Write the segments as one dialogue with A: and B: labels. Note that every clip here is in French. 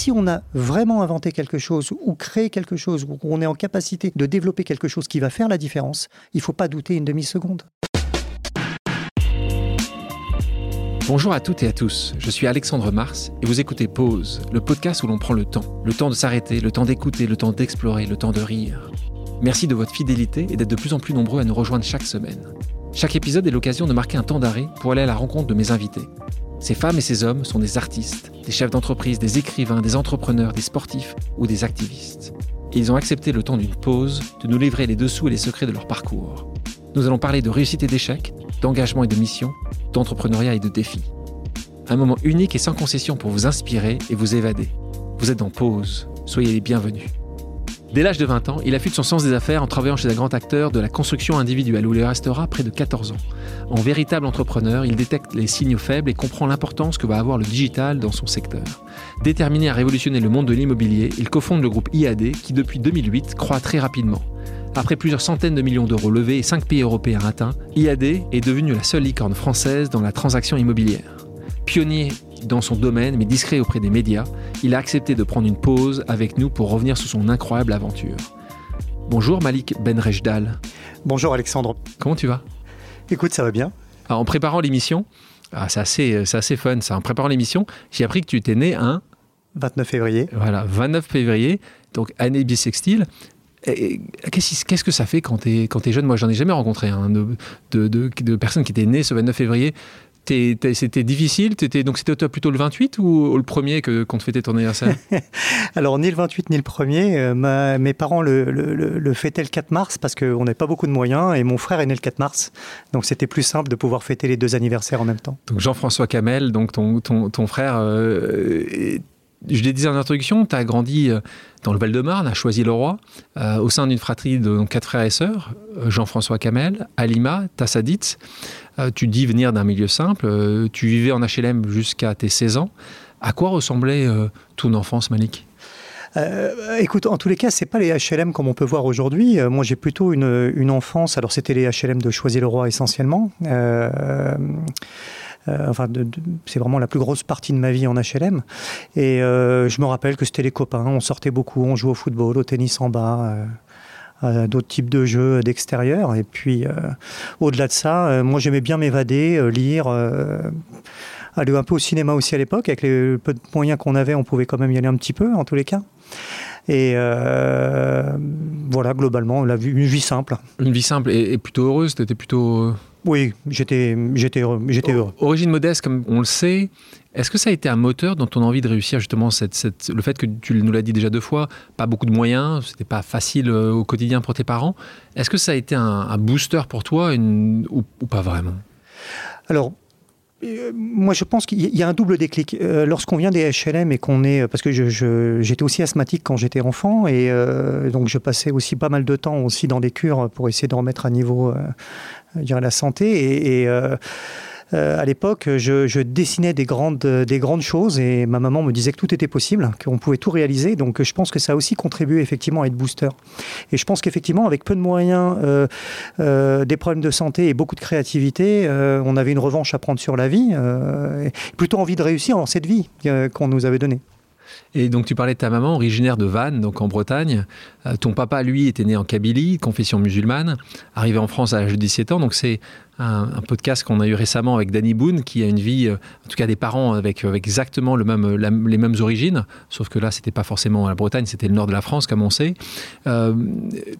A: Si on a vraiment inventé quelque chose ou créé quelque chose, ou on est en capacité de développer quelque chose qui va faire la différence, il ne faut pas douter une demi-seconde.
B: Bonjour à toutes et à tous, je suis Alexandre Mars et vous écoutez Pause, le podcast où l'on prend le temps. Le temps de s'arrêter, le temps d'écouter, le temps d'explorer, le temps de rire. Merci de votre fidélité et d'être de plus en plus nombreux à nous rejoindre chaque semaine. Chaque épisode est l'occasion de marquer un temps d'arrêt pour aller à la rencontre de mes invités. Ces femmes et ces hommes sont des artistes, des chefs d'entreprise, des écrivains, des entrepreneurs, des sportifs ou des activistes. Et ils ont accepté le temps d'une pause de nous livrer les dessous et les secrets de leur parcours. Nous allons parler de réussite et d'échec, d'engagement et de mission, d'entrepreneuriat et de défis. Un moment unique et sans concession pour vous inspirer et vous évader. Vous êtes en pause, soyez les bienvenus. Dès l'âge de 20 ans, il affûte son sens des affaires en travaillant chez un grand acteur de la construction individuelle où il restera près de 14 ans. En véritable entrepreneur, il détecte les signaux faibles et comprend l'importance que va avoir le digital dans son secteur. Déterminé à révolutionner le monde de l'immobilier, il cofonde le groupe IAD qui depuis 2008 croît très rapidement. Après plusieurs centaines de millions d'euros levés et 5 pays européens atteints, IAD est devenue la seule licorne française dans la transaction immobilière. Pionnier dans son domaine, mais discret auprès des médias, il a accepté de prendre une pause avec nous pour revenir sur son incroyable aventure. Bonjour Malik Benrejdal.
A: Bonjour Alexandre.
B: Comment tu vas?
A: Écoute, ça va bien.
B: en préparant l'émission, ah, c'est assez, assez, fun ça. En préparant l'émission, j'ai appris que tu étais né un
A: 29 février.
B: Voilà, 29 février, donc année bissextile. Qu'est-ce que ça fait quand tu es, es, jeune? Moi, j'en ai jamais rencontré hein, de, de, de, personnes qui étaient nées ce 29 février c'était difficile Donc c'était plutôt le 28 ou le premier que qu'on te fêtait ton anniversaire
A: Alors ni le 28 ni le premier. Euh, mes parents le, le, fêtaient le 4 mars parce qu'on n'avait pas beaucoup de moyens et mon frère est né le 4 mars. Donc c'était plus simple de pouvoir fêter les deux anniversaires en même temps.
B: Donc Jean-François Camel, donc ton, ton, ton frère, euh, je l'ai dit en introduction, tu as grandi euh, dans le Val-de-Marne, à Choisy-le-Roi, au sein d'une fratrie de quatre frères et sœurs, Jean-François Camel, Alima, Tassaditz. Euh, tu dis venir d'un milieu simple, euh, tu vivais en HLM jusqu'à tes 16 ans. À quoi ressemblait euh, ton enfance, Malik?
A: Écoute, en tous les cas, c'est pas les HLM comme on peut voir aujourd'hui. moi, j'ai plutôt une, enfance. Alors, c'était les HLM de Choisy-le-Roi essentiellement. enfin, c'est vraiment la plus grosse partie de ma vie en HLM. Et je me rappelle que c'était les copains. On sortait beaucoup, on jouait au football, au tennis en bas d'autres types de jeux d'extérieur. Et puis, euh, au-delà de ça, euh, moi j'aimais bien m'évader, euh, lire, aller un peu au cinéma aussi à l'époque. Avec les peu de moyens qu'on avait, on pouvait quand même y aller un petit peu, en tous les cas. Et voilà, globalement, la vie, une vie simple.
B: Une vie simple et, plutôt heureuse, tu étais plutôt...
A: Oui, j'étais, j'étais. J'étais heureux.
B: Origine modeste, comme on le sait, est-ce que ça a été un moteur dans ton envie de réussir justement le fait que tu nous l'as dit déjà deux fois, pas beaucoup de moyens, c'était pas facile euh, au quotidien pour tes parents. Est-ce que ça a été un, booster pour toi ou, pas vraiment?
A: Alors, euh, moi, je pense qu'il y a un double déclic. Euh, lorsqu'on vient des HLM et qu'on est, parce que j'étais aussi asthmatique quand j'étais enfant, et donc je passais aussi pas mal de temps aussi dans des cures pour essayer de remettre à niveau, la santé. et euh, à l'époque, je, dessinais des grandes, des grandes choses et ma maman me disait que tout était possible, qu'on pouvait tout réaliser. Donc je pense que ça a aussi contribué effectivement à être booster. Et je pense qu'effectivement, avec peu de moyens, euh, euh, des problèmes de santé et beaucoup de créativité, on avait une revanche à prendre sur la vie, et plutôt envie de réussir dans cette vie qu'on nous avait donnée.
B: Et donc tu parlais de ta maman, originaire de Vannes, donc en Bretagne. Euh, ton papa, lui, était né en Kabylie, confession musulmane, arrivé en France à l'âge de 17 ans. Donc c'est un, podcast qu'on a eu récemment avec Danny Boone, qui a une vie, euh, en tout cas des parents avec, exactement le même, les mêmes origines, sauf que là, c'était pas forcément la Bretagne, c'était le nord de la France, comme on sait. Euh,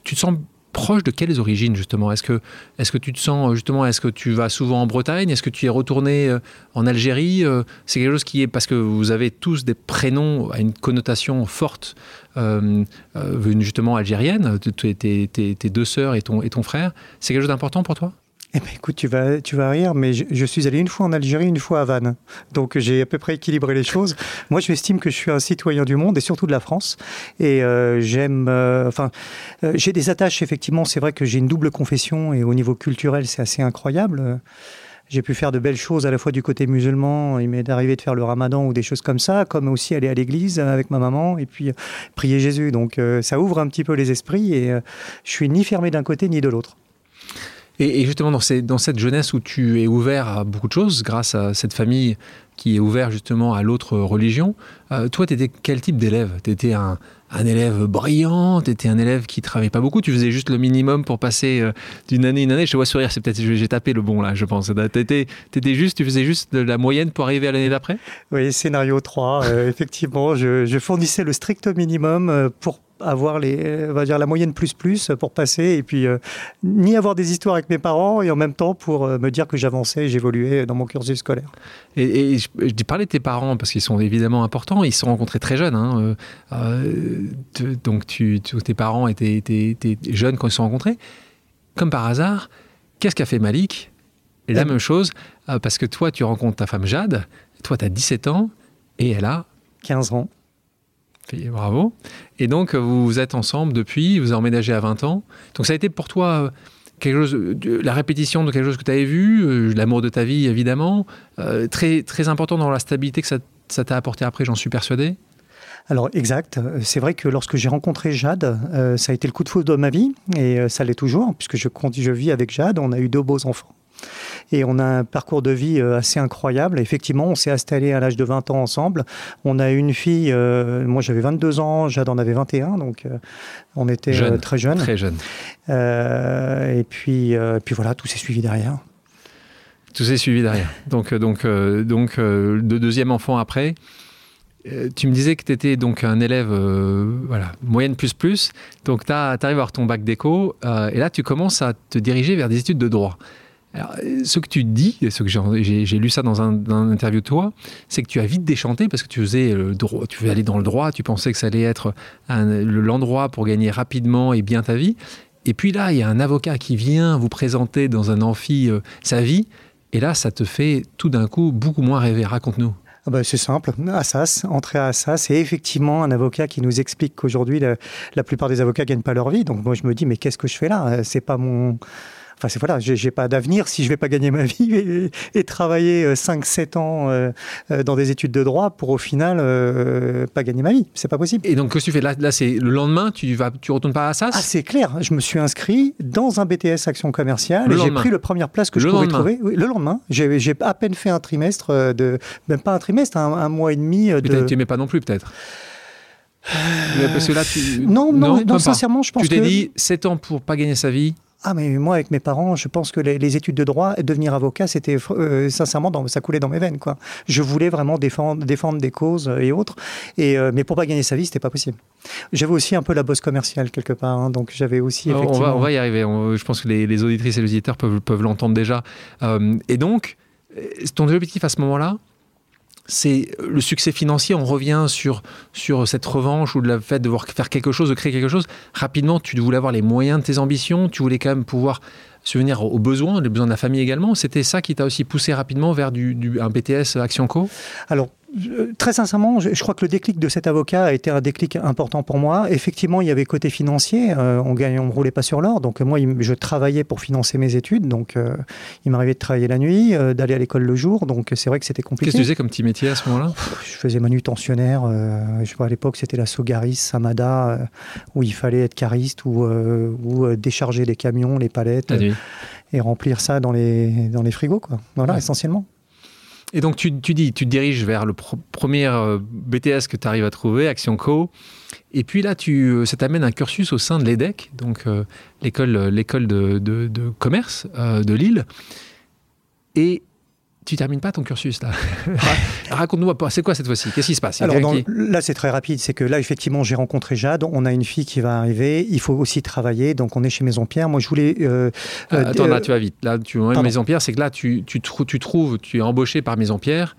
B: tu te sens proche de quelles origines justement? Est-ce que, est que tu te sens justement, est-ce que tu vas souvent en Bretagne? Est-ce que tu es retourné euh, en Algérie euh, C'est quelque chose qui est parce que vous avez tous des prénoms à une connotation forte, euh, justement algérienne, tes, deux sœurs et ton, et ton frère. C'est quelque chose d'important pour toi?
A: Eh ben, écoute, tu vas, tu vas rire, mais je, suis allé une fois en Algérie, une fois à Vannes. Donc j'ai à peu près équilibré les choses. Moi, je m'estime que je suis un citoyen du monde et surtout de la France. Et euh, j'aime. Euh, enfin, euh, j'ai des attaches, effectivement. C'est vrai que j'ai une double confession et au niveau culturel, c'est assez incroyable. J'ai pu faire de belles choses à la fois du côté musulman, il m'est arrivé de faire le ramadan ou des choses comme ça, comme aussi aller à l'église avec ma maman et puis prier Jésus. Donc ça ouvre un petit peu les esprits et je suis ni fermé d'un côté ni de l'autre.
B: Et, justement, dans, cette jeunesse où tu es ouvert à beaucoup de choses, grâce à cette famille qui est ouverte justement à l'autre religion, euh, toi, tu étais quel type d'élève? Tu étais un, élève brillant? Tu étais un élève qui travaillait pas beaucoup? Tu faisais juste le minimum pour passer euh, d'une année à une année? Je te vois sourire, c'est peut-être j'ai tapé le bon là, je pense. Tu étais, juste, tu faisais juste de la moyenne pour arriver à l'année d'après?
A: Oui, scénario 3, euh, effectivement, je, fournissais le strict minimum pour avoir les, on va dire la moyenne plus plus pour passer et puis euh, ni avoir des histoires avec mes parents et en même temps pour euh, me dire que j'avançais et j'évoluais dans mon cursus scolaire.
B: Et, je, dis parler de tes parents parce qu'ils sont évidemment importants. Ils se sont rencontrés très jeunes. Hein. Euh, donc tu, tes parents étaient, étaient, jeunes quand ils se sont rencontrés. Comme par hasard, qu'est-ce qu'a fait Malik? La même chose parce que toi tu rencontres ta femme Jade. Toi tu as 17 ans et elle a
A: 15 ans.
B: Bravo. Et donc, vous êtes ensemble depuis, vous avez emménagé à 20 ans. Donc, ça a été pour toi euh, quelque chose, la répétition de quelque chose que tu avais vu, euh, l'amour de ta vie, évidemment, euh, très, très important dans la stabilité que ça t'a apporté après, j'en suis persuadé.
A: Alors exact, c'est vrai que lorsque j'ai rencontré Jade, ça a été le coup de foudre de ma vie et ça l'est toujours puisque je, je vis avec Jade, on a eu deux beaux enfants. Et on a un parcours de vie euh, assez incroyable. Effectivement, on s'est installé à l'âge de 20 ans ensemble. On a une fille, euh, moi j'avais 22 ans, Jade en avait 21, donc euh, on était très jeunes.
B: Très jeune.
A: et puis, puis voilà, tout s'est suivi derrière.
B: Tout s'est suivi derrière. Donc, donc, donc de deuxième enfant après. Tu me disais que tu étais donc un élève voilà, moyenne plus plus, donc tu arrives à avoir ton bac d'éco, et là tu commences à te diriger vers des études de droit. Alors, ce que tu dis, ce que j'ai lu ça dans un, interview de toi, c'est que tu as vite déchanté parce que tu faisais le droit, tu veux aller dans le droit, tu pensais que ça allait être l'endroit pour gagner rapidement et bien ta vie. Et puis là, il y a un avocat qui vient vous présenter dans un amphi euh, sa vie, et là, ça te fait tout d'un coup beaucoup moins rêver. Raconte-nous.
A: Ah bah, c'est simple, Assas, entrer à Assas, c'est effectivement un avocat qui nous explique qu'aujourd'hui, la, la, plupart des avocats gagnent pas leur vie. Donc moi, je me dis, mais qu'est-ce que je fais là? C'est pas mon Enfin, c'est voilà, j'ai pas d'avenir si je vais pas gagner ma vie et, travailler 5-7 euh, ans euh, euh, dans des études de droit pour au final pas gagner ma vie. C'est pas possible.
B: Et donc, que tu fais? Là, là c'est le lendemain, tu vas, tu retournes pas à SAS
A: Ah, c'est clair. Je me suis inscrit dans un BTS Action Commerciale et j'ai pris la première place que je pouvais trouver. le lendemain, j'ai à peine fait un trimestre de, même pas un trimestre, un, mois et demi. De...
B: Mais tu n'aimais pas non plus, peut-être.
A: Parce que là, tu... Non, non, non, sincèrement, je pense
B: que.
A: Tu
B: t'es dit 7 ans pour pas gagner sa vie
A: ah, mais moi, avec mes parents, je pense que les, études de droit devenir avocat, c'était euh, sincèrement, dans, ça coulait dans mes veines. Quoi. Je voulais vraiment défendre, défendre des causes et autres. Et, euh, mais pour pas gagner sa vie, c'était pas possible. J'avais aussi un peu la bosse commerciale quelque part. Hein, donc j'avais aussi. Effectivement...
B: On, va, on va y arriver. je pense que les, auditrices et les auditeurs peuvent, peuvent l'entendre déjà. Euh, et donc, ton objectif à ce moment-là, c'est le succès financier. On revient sur, sur cette revanche ou le fait de devoir faire quelque chose, de créer quelque chose. Rapidement, tu voulais avoir les moyens de tes ambitions, tu voulais quand même pouvoir subvenir aux besoins, les besoins de la famille également. C'était ça qui t'a aussi poussé rapidement vers du, un BTS Action Co?
A: Alors, très sincèrement, je, crois que le déclic de cet avocat a été un déclic important pour moi. Effectivement, il y avait côté financier, euh, on gagne, on ne roulait pas sur l'or. Donc moi, je travaillais pour financer mes études. Donc euh, il m'arrivait de travailler la nuit, euh, d'aller à l'école le jour. Donc c'est vrai que c'était compliqué.
B: Qu'est-ce que tu faisais comme petit métier à ce moment-là?
A: Je faisais manutentionnaire. je vois à l'époque, c'était la Sogaris Samada, où il fallait être cariste ou, ou décharger les camions, les palettes. Et remplir ça dans les, dans les frigos, quoi. Voilà, essentiellement.
B: Et donc, tu, tu, dis, tu te diriges vers le premier euh, BTS que tu arrives à trouver, Action Co. Et puis là, tu, euh, ça t'amène un cursus au sein de l'EDEC, donc euh, l'école, l'école de, commerce de Lille. Et tu termines pas ton cursus là. Raconte-nous, c'est quoi cette fois-ci? Qu'est-ce qui se passe?
A: Alors là, c'est très rapide. C'est que là, effectivement, j'ai rencontré Jade. On a une fille qui va arriver. Il faut aussi travailler. Donc, on est chez Maison Pierre. Moi, je voulais. Euh,
B: euh, attends, là, tu vas vite. Là, tu Maison Pierre, c'est que là, tu, tu, tu, trouves, tu es embauché par Maison Pierre.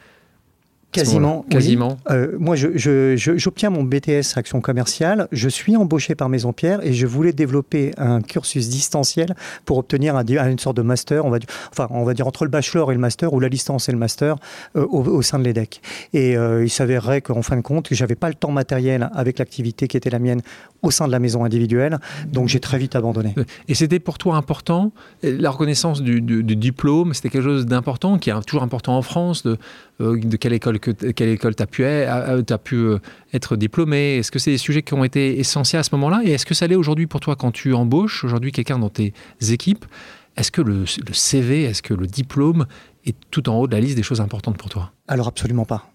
A: Quasiment. Quasiment. Euh, moi, j'obtiens mon BTS Action commerciale. Je suis embauché par Maison Pierre et je voulais développer un cursus distanciel pour obtenir un, une sorte de master. On va, enfin, on va dire entre le bachelor et le master ou la licence et le master euh, au, sein de l'EDEC. Et euh, il s'avérerait qu'en fin de compte, j'avais pas le temps matériel avec l'activité qui était la mienne au sein de la maison individuelle. Donc, j'ai très vite abandonné.
B: Et c'était pour toi important la reconnaissance du, du diplôme. C'était quelque chose d'important qui est toujours important en France de euh, de quelle école, que, quelle école tu as pu, as pu euh, être diplômé? Est-ce que c'est des sujets qui ont été essentiels à ce moment-là? Et est-ce que ça l'est aujourd'hui pour toi quand tu embauches aujourd'hui quelqu'un dans tes équipes? Est-ce que le, le CV, est-ce que le diplôme est tout en haut de la liste des choses importantes pour toi?
A: Alors absolument pas.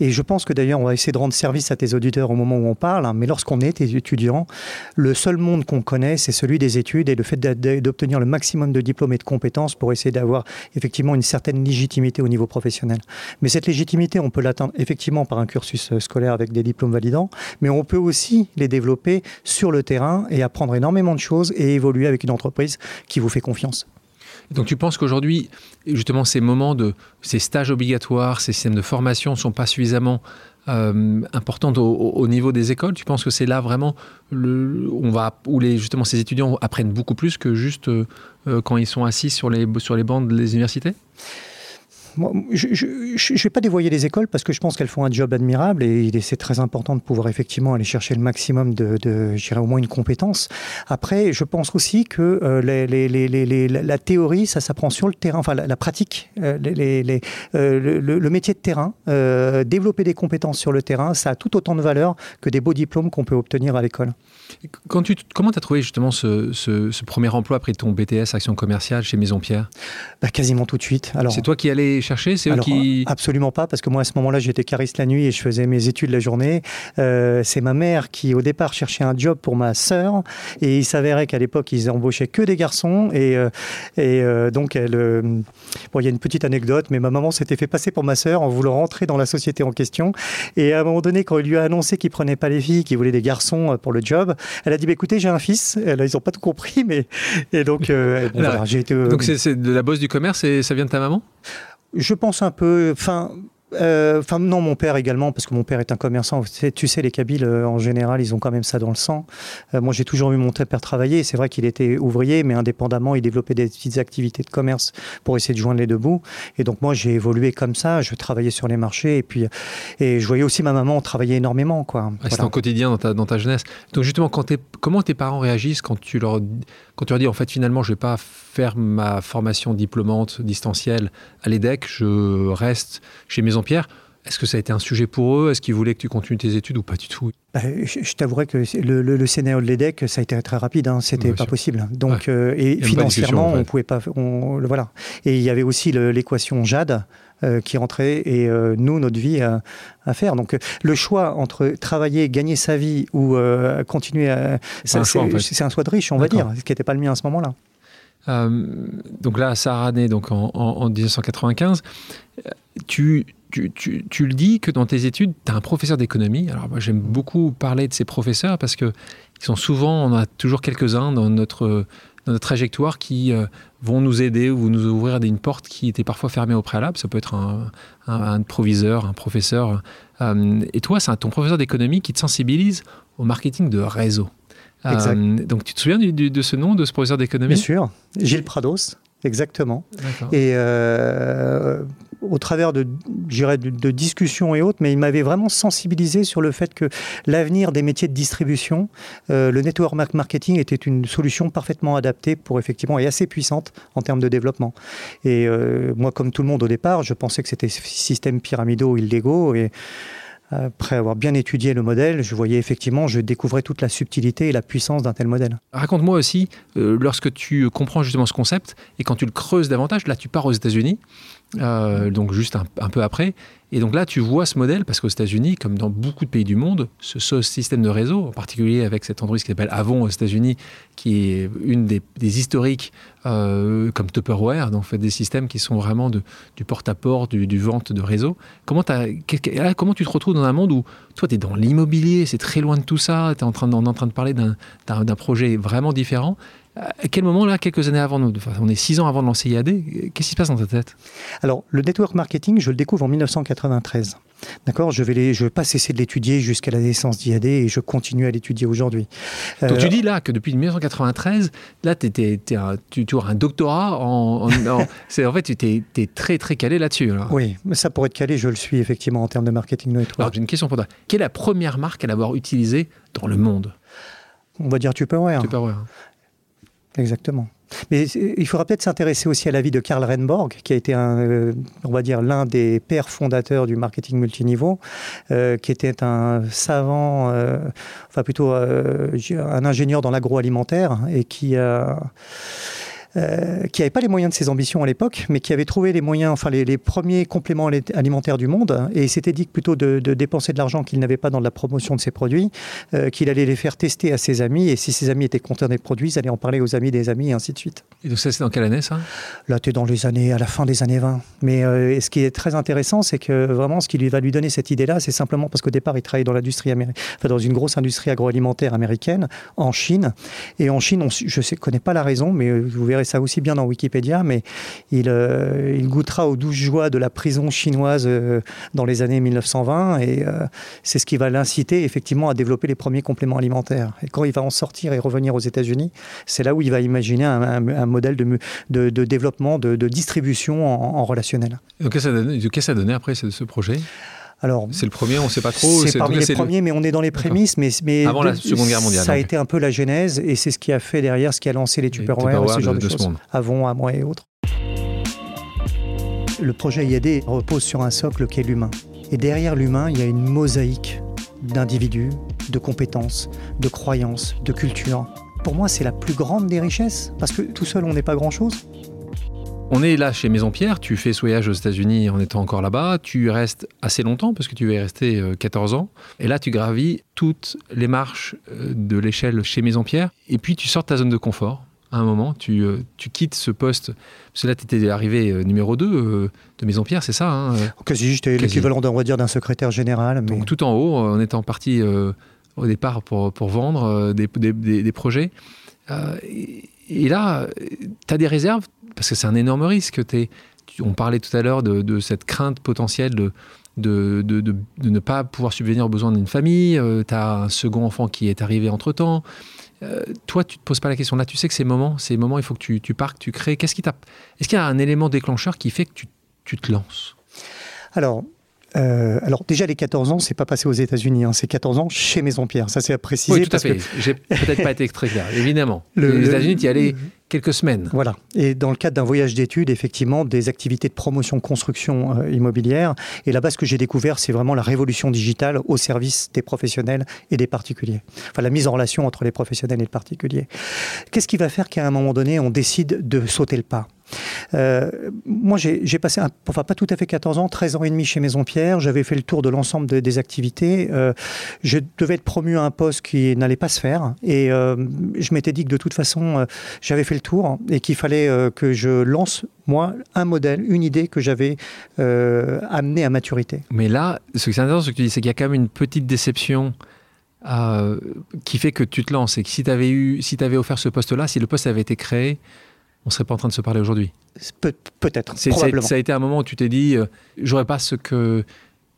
A: Et je pense que d'ailleurs, on va essayer de rendre service à tes auditeurs au moment où on parle, hein, mais lorsqu'on est étudiant, le seul monde qu'on connaît, c'est celui des études et le fait d'obtenir le maximum de diplômes et de compétences pour essayer d'avoir effectivement une certaine légitimité au niveau professionnel. Mais cette légitimité, on peut l'atteindre effectivement par un cursus euh, scolaire avec des diplômes validants, mais on peut aussi les développer sur le terrain et apprendre énormément de choses et évoluer avec une entreprise qui vous fait confiance.
B: Donc tu penses qu'aujourd'hui, justement, ces moments de ces stages obligatoires, ces systèmes de formation ne sont pas suffisamment euh, importants au, niveau des écoles? Tu penses que c'est là vraiment on va, où les, justement ces étudiants apprennent beaucoup plus que juste euh, quand ils sont assis sur les, sur les bancs des universités?
A: Je ne vais pas dévoyer les écoles parce que je pense qu'elles font un job admirable et c'est très important de pouvoir effectivement aller chercher le maximum de, de je dirais au moins une compétence. Après, je pense aussi que euh, les, les, les, la théorie, ça s'apprend sur le terrain, enfin la, pratique, euh, euh, le, le, métier de terrain, développer des compétences sur le terrain, ça a tout autant de valeur que des beaux diplômes qu'on peut obtenir à l'école.
B: Quand tu, comment tu as trouvé justement ce, ce, premier emploi après ton BTS Action commerciale chez Maison Pierre?
A: Bah, Quasiment tout de suite.
B: C'est toi qui allais chercher C'est eux qui...
A: Absolument pas, parce que moi à ce moment-là j'étais cariste la nuit et je faisais mes études la journée. Euh, c'est ma mère qui au départ cherchait un job pour ma sœur et il s'avérait qu'à l'époque ils embauchaient que des garçons et, euh, et euh, donc elle... bon, il y a une petite anecdote, mais ma maman s'était fait passer pour ma sœur en voulant rentrer dans la société en question et à un moment donné quand il lui a annoncé qu'il prenait pas les filles, qu'il voulait des garçons pour le job, elle a dit bah, écoutez, j'ai un fils. ils n'ont pas tout compris, mais. Et donc,
B: j'ai été. Donc, c'est de la bosse du commerce et ça vient de ta maman?
A: Je pense un peu. Enfin, euh, enfin, non, mon père également, parce que mon père est un commerçant. Tu sais, les Kabyles, euh, en général, ils ont quand même ça dans le sang. Euh, moi, j'ai toujours vu mon père travailler. C'est vrai qu'il était ouvrier, mais indépendamment, il développait des petites activités de commerce pour essayer de joindre les deux bouts. Et donc, moi, j'ai évolué comme ça. Je travaillais sur les marchés. Et puis, et je voyais aussi ma maman travailler énormément. Quoi.
B: C'était en quotidien dans ta, dans ta jeunesse. Donc, justement, quand comment tes parents réagissent quand tu leur, quand tu leur dis, en fait, finalement, je ne vais pas faire ma formation diplômante distancielle à l'EDEC, je reste chez Maison Pierre. Est-ce que ça a été un sujet pour eux? Est-ce qu'ils voulaient que tu continues tes études ou pas du tout?
A: Bah, Je, t'avouerai que le, le, scénario de l'EDEC, ça a été très rapide, hein, c'était pas possible. Donc, euh, et financièrement, on pouvait pas. On, voilà. Et il y avait aussi l'équation JAD. Euh, qui rentrait et euh, nous notre vie à, à, faire. Donc le choix entre travailler gagner sa vie ou continuer à c'est un, un, choix de riche on va dire ce qui n'était pas le mien à ce moment-là.
B: Donc là Sarah naît donc en, en, en 1995 tu tu, tu, le dis que dans tes études, tu as un professeur d'économie. Alors moi j'aime beaucoup parler de ces professeurs parce que ils sont souvent, on a toujours quelques-uns dans notre, dans notre trajectoire qui euh, vont nous aider ou nous ouvrir une porte qui était parfois fermée au préalable. Ça peut être un, un, proviseur, un professeur. Euh, et toi, c'est ton professeur d'économie qui te sensibilise au marketing de réseau. Euh, donc tu te souviens de ce nom, de ce professeur d'économie?
A: Bien sûr, Gilles Prados. Exactement. Et euh, au travers de, de, de discussions et autres, mais il m'avait vraiment sensibilisé sur le fait que l'avenir des métiers de distribution, euh, le network marketing était une solution parfaitement adaptée pour effectivement et assez puissante en termes de développement. Et euh, moi, comme tout le monde au départ, je pensais que c'était système pyramidaux illégaux et après avoir bien étudié le modèle, je voyais effectivement, je découvrais toute la subtilité et la puissance d'un tel modèle.
B: Raconte-moi aussi, euh, lorsque tu comprends justement ce concept et quand tu le creuses davantage, là tu pars aux États-Unis, euh, donc juste un, peu après, et donc là, tu vois ce modèle, parce qu'aux États-Unis, comme dans beaucoup de pays du monde, ce, système de réseau, en particulier avec cette entreprise qui s'appelle Avon aux États-Unis, qui est une des, historiques euh, comme Tupperware, donc fait des systèmes qui sont vraiment du porte-à-porte, du, vente de réseau. Comment, comment tu te retrouves dans un monde où toi, tu es dans l'immobilier, c'est très loin de tout ça, tu es en train, en train de parler d'un projet vraiment différent à quel moment, là, quelques années avant, enfin, on est six ans avant de lancer IAD, qu'est-ce qui se passe dans ta tête?
A: Alors, le network marketing, je le découvre en 1993. D'accord? Je vais vais pas cesser de l'étudier jusqu'à la naissance d'IAD et je continue à l'étudier aujourd'hui.
B: Donc, tu euh, dis là que depuis 1993, là, tu, tu as un doctorat en. en, c'est, en fait, tu es, très, très calé là-dessus.
A: Oui, mais ça, pour être calé, je le suis effectivement en termes de marketing network.
B: Alors, j'ai une question pour toi. Quelle est la première marque à l'avoir utilisée dans le monde?
A: On va dire Tupperware.
B: Tupperware.
A: Exactement. Mais il faudra peut-être s'intéresser aussi à la vie de Karl Renborg, qui a été, euh, on va dire, l'un des pères fondateurs du marketing multiniveau, euh, qui était un savant, euh, enfin plutôt un ingénieur dans l'agroalimentaire, et qui a euh, qui n'avait pas les moyens de ses ambitions à l'époque, mais qui avait trouvé les moyens, enfin les, premiers compléments alimentaires du monde, et s'était dit que plutôt de, dépenser de l'argent qu'il n'avait pas dans la promotion de ses produits, euh, qu'il allait les faire tester à ses amis, et si ses amis étaient contents des produits, ils allaient en parler aux amis des amis, et ainsi de suite.
B: Et donc ça, c'est dans quelle année ça?
A: Là, tu es dans les années, à la fin des années 20. Mais euh, ce qui est très intéressant, c'est que vraiment, ce qui lui va lui donner cette idée-là, c'est simplement parce qu'au départ, il travaille dans l'industrie américaine, enfin, dans une grosse industrie agroalimentaire américaine, en Chine. Et en Chine, je ne connais pas la raison, mais vous verrez ça aussi bien dans Wikipédia, mais il, euh, goûtera aux douze joies de la prison chinoise euh, dans les années 1920, et c'est ce qui va l'inciter effectivement à développer les premiers compléments alimentaires. Et quand il va en sortir et revenir aux États-Unis, c'est là où il va imaginer un, modèle de, développement, de, distribution en, relationnel.
B: Qu'est-ce que ça donné après ce projet? Alors, c'est le premier, on ne sait pas trop.
A: C'est parmi les premiers, mais on est dans les prémices. Mais, mais
B: avant la Seconde Guerre mondiale.
A: Ça a été un peu la genèse, et c'est ce qui a fait derrière, ce qui a lancé les Tupperware, et ce genre de, de choses. Avant, à moi et autres. Le projet IAD repose sur un socle qui est l'humain. Et derrière l'humain, il y a une mosaïque d'individus, de compétences, de croyances, de cultures. Pour moi, c'est la plus grande des richesses, parce que tout seul, on n'est pas grand-chose.
B: On est là chez Maison Pierre, tu fais ce voyage aux États-Unis en étant encore là-bas, tu restes assez longtemps parce que tu vas y rester 14 ans, et là tu gravis toutes les marches euh, de l'échelle chez Maison Pierre, et puis tu sors de ta zone de confort. À un moment, tu, euh, tu quittes ce poste, parce que là tu étais arrivé euh, numéro 2 de Maison Pierre, c'est ça hein
A: Quasi, j'étais l'équivalent dire, d'un secrétaire général.
B: Donc tout en haut, on était en partie au départ pour, pour vendre des, des, des, projets. et, et là, tu as des réserves, parce que c'est un énorme risque. on parlait tout à l'heure de, cette crainte potentielle de, de, ne pas pouvoir subvenir aux besoins d'une famille. Euh, tu as un second enfant qui est arrivé entre-temps. Euh, toi, tu te poses pas la question. Là, tu sais que ces moments, ces moments, il faut que tu, tu pars, que tu crées. Qu'est-ce qui t'a Est-ce qu'il y a un élément déclencheur qui fait que tu, tu te lances?
A: Alors, euh, alors déjà les 14 ans, c'est pas passé aux États-Unis, hein, c'est 14 ans chez Maison Pierre. Ça c'est à préciser.
B: Oui, tout à fait. J'ai peut-être pas été très clair. Évidemment. les États-Unis, tu y allais quelques semaines.
A: Voilà. Et dans le cadre d'un voyage d'études, effectivement, des activités de promotion construction euh, immobilière. Et là-bas, ce que j'ai découvert, c'est vraiment la révolution digitale au service des professionnels et des particuliers. Enfin, la mise en relation entre les professionnels et les particuliers. Qu'est-ce qui va faire qu'à un moment donné, on décide de sauter le pas? Euh, moi, j'ai passé, enfin pas tout à fait 14 ans, 13 ans et demi chez Maison Pierre. J'avais fait le tour de l'ensemble des activités. Euh, je devais être promu à un poste qui n'allait pas se faire. Et je m'étais dit que de toute façon, j'avais fait le tour et qu'il fallait que je lance, moi, un modèle, une idée que j'avais amené à maturité.
B: Mais là, ce qui est intéressant, ce que tu dis, c'est qu'il y a quand même une petite déception. qui fait que tu te lances et que si tu avais eu, si avais offert ce poste-là, si le poste avait été créé, on serait pas en train de se parler aujourd'hui.
A: Peut, être probablement.
B: Ça, a été un moment où tu t'es dit, euh, j'aurais pas ce que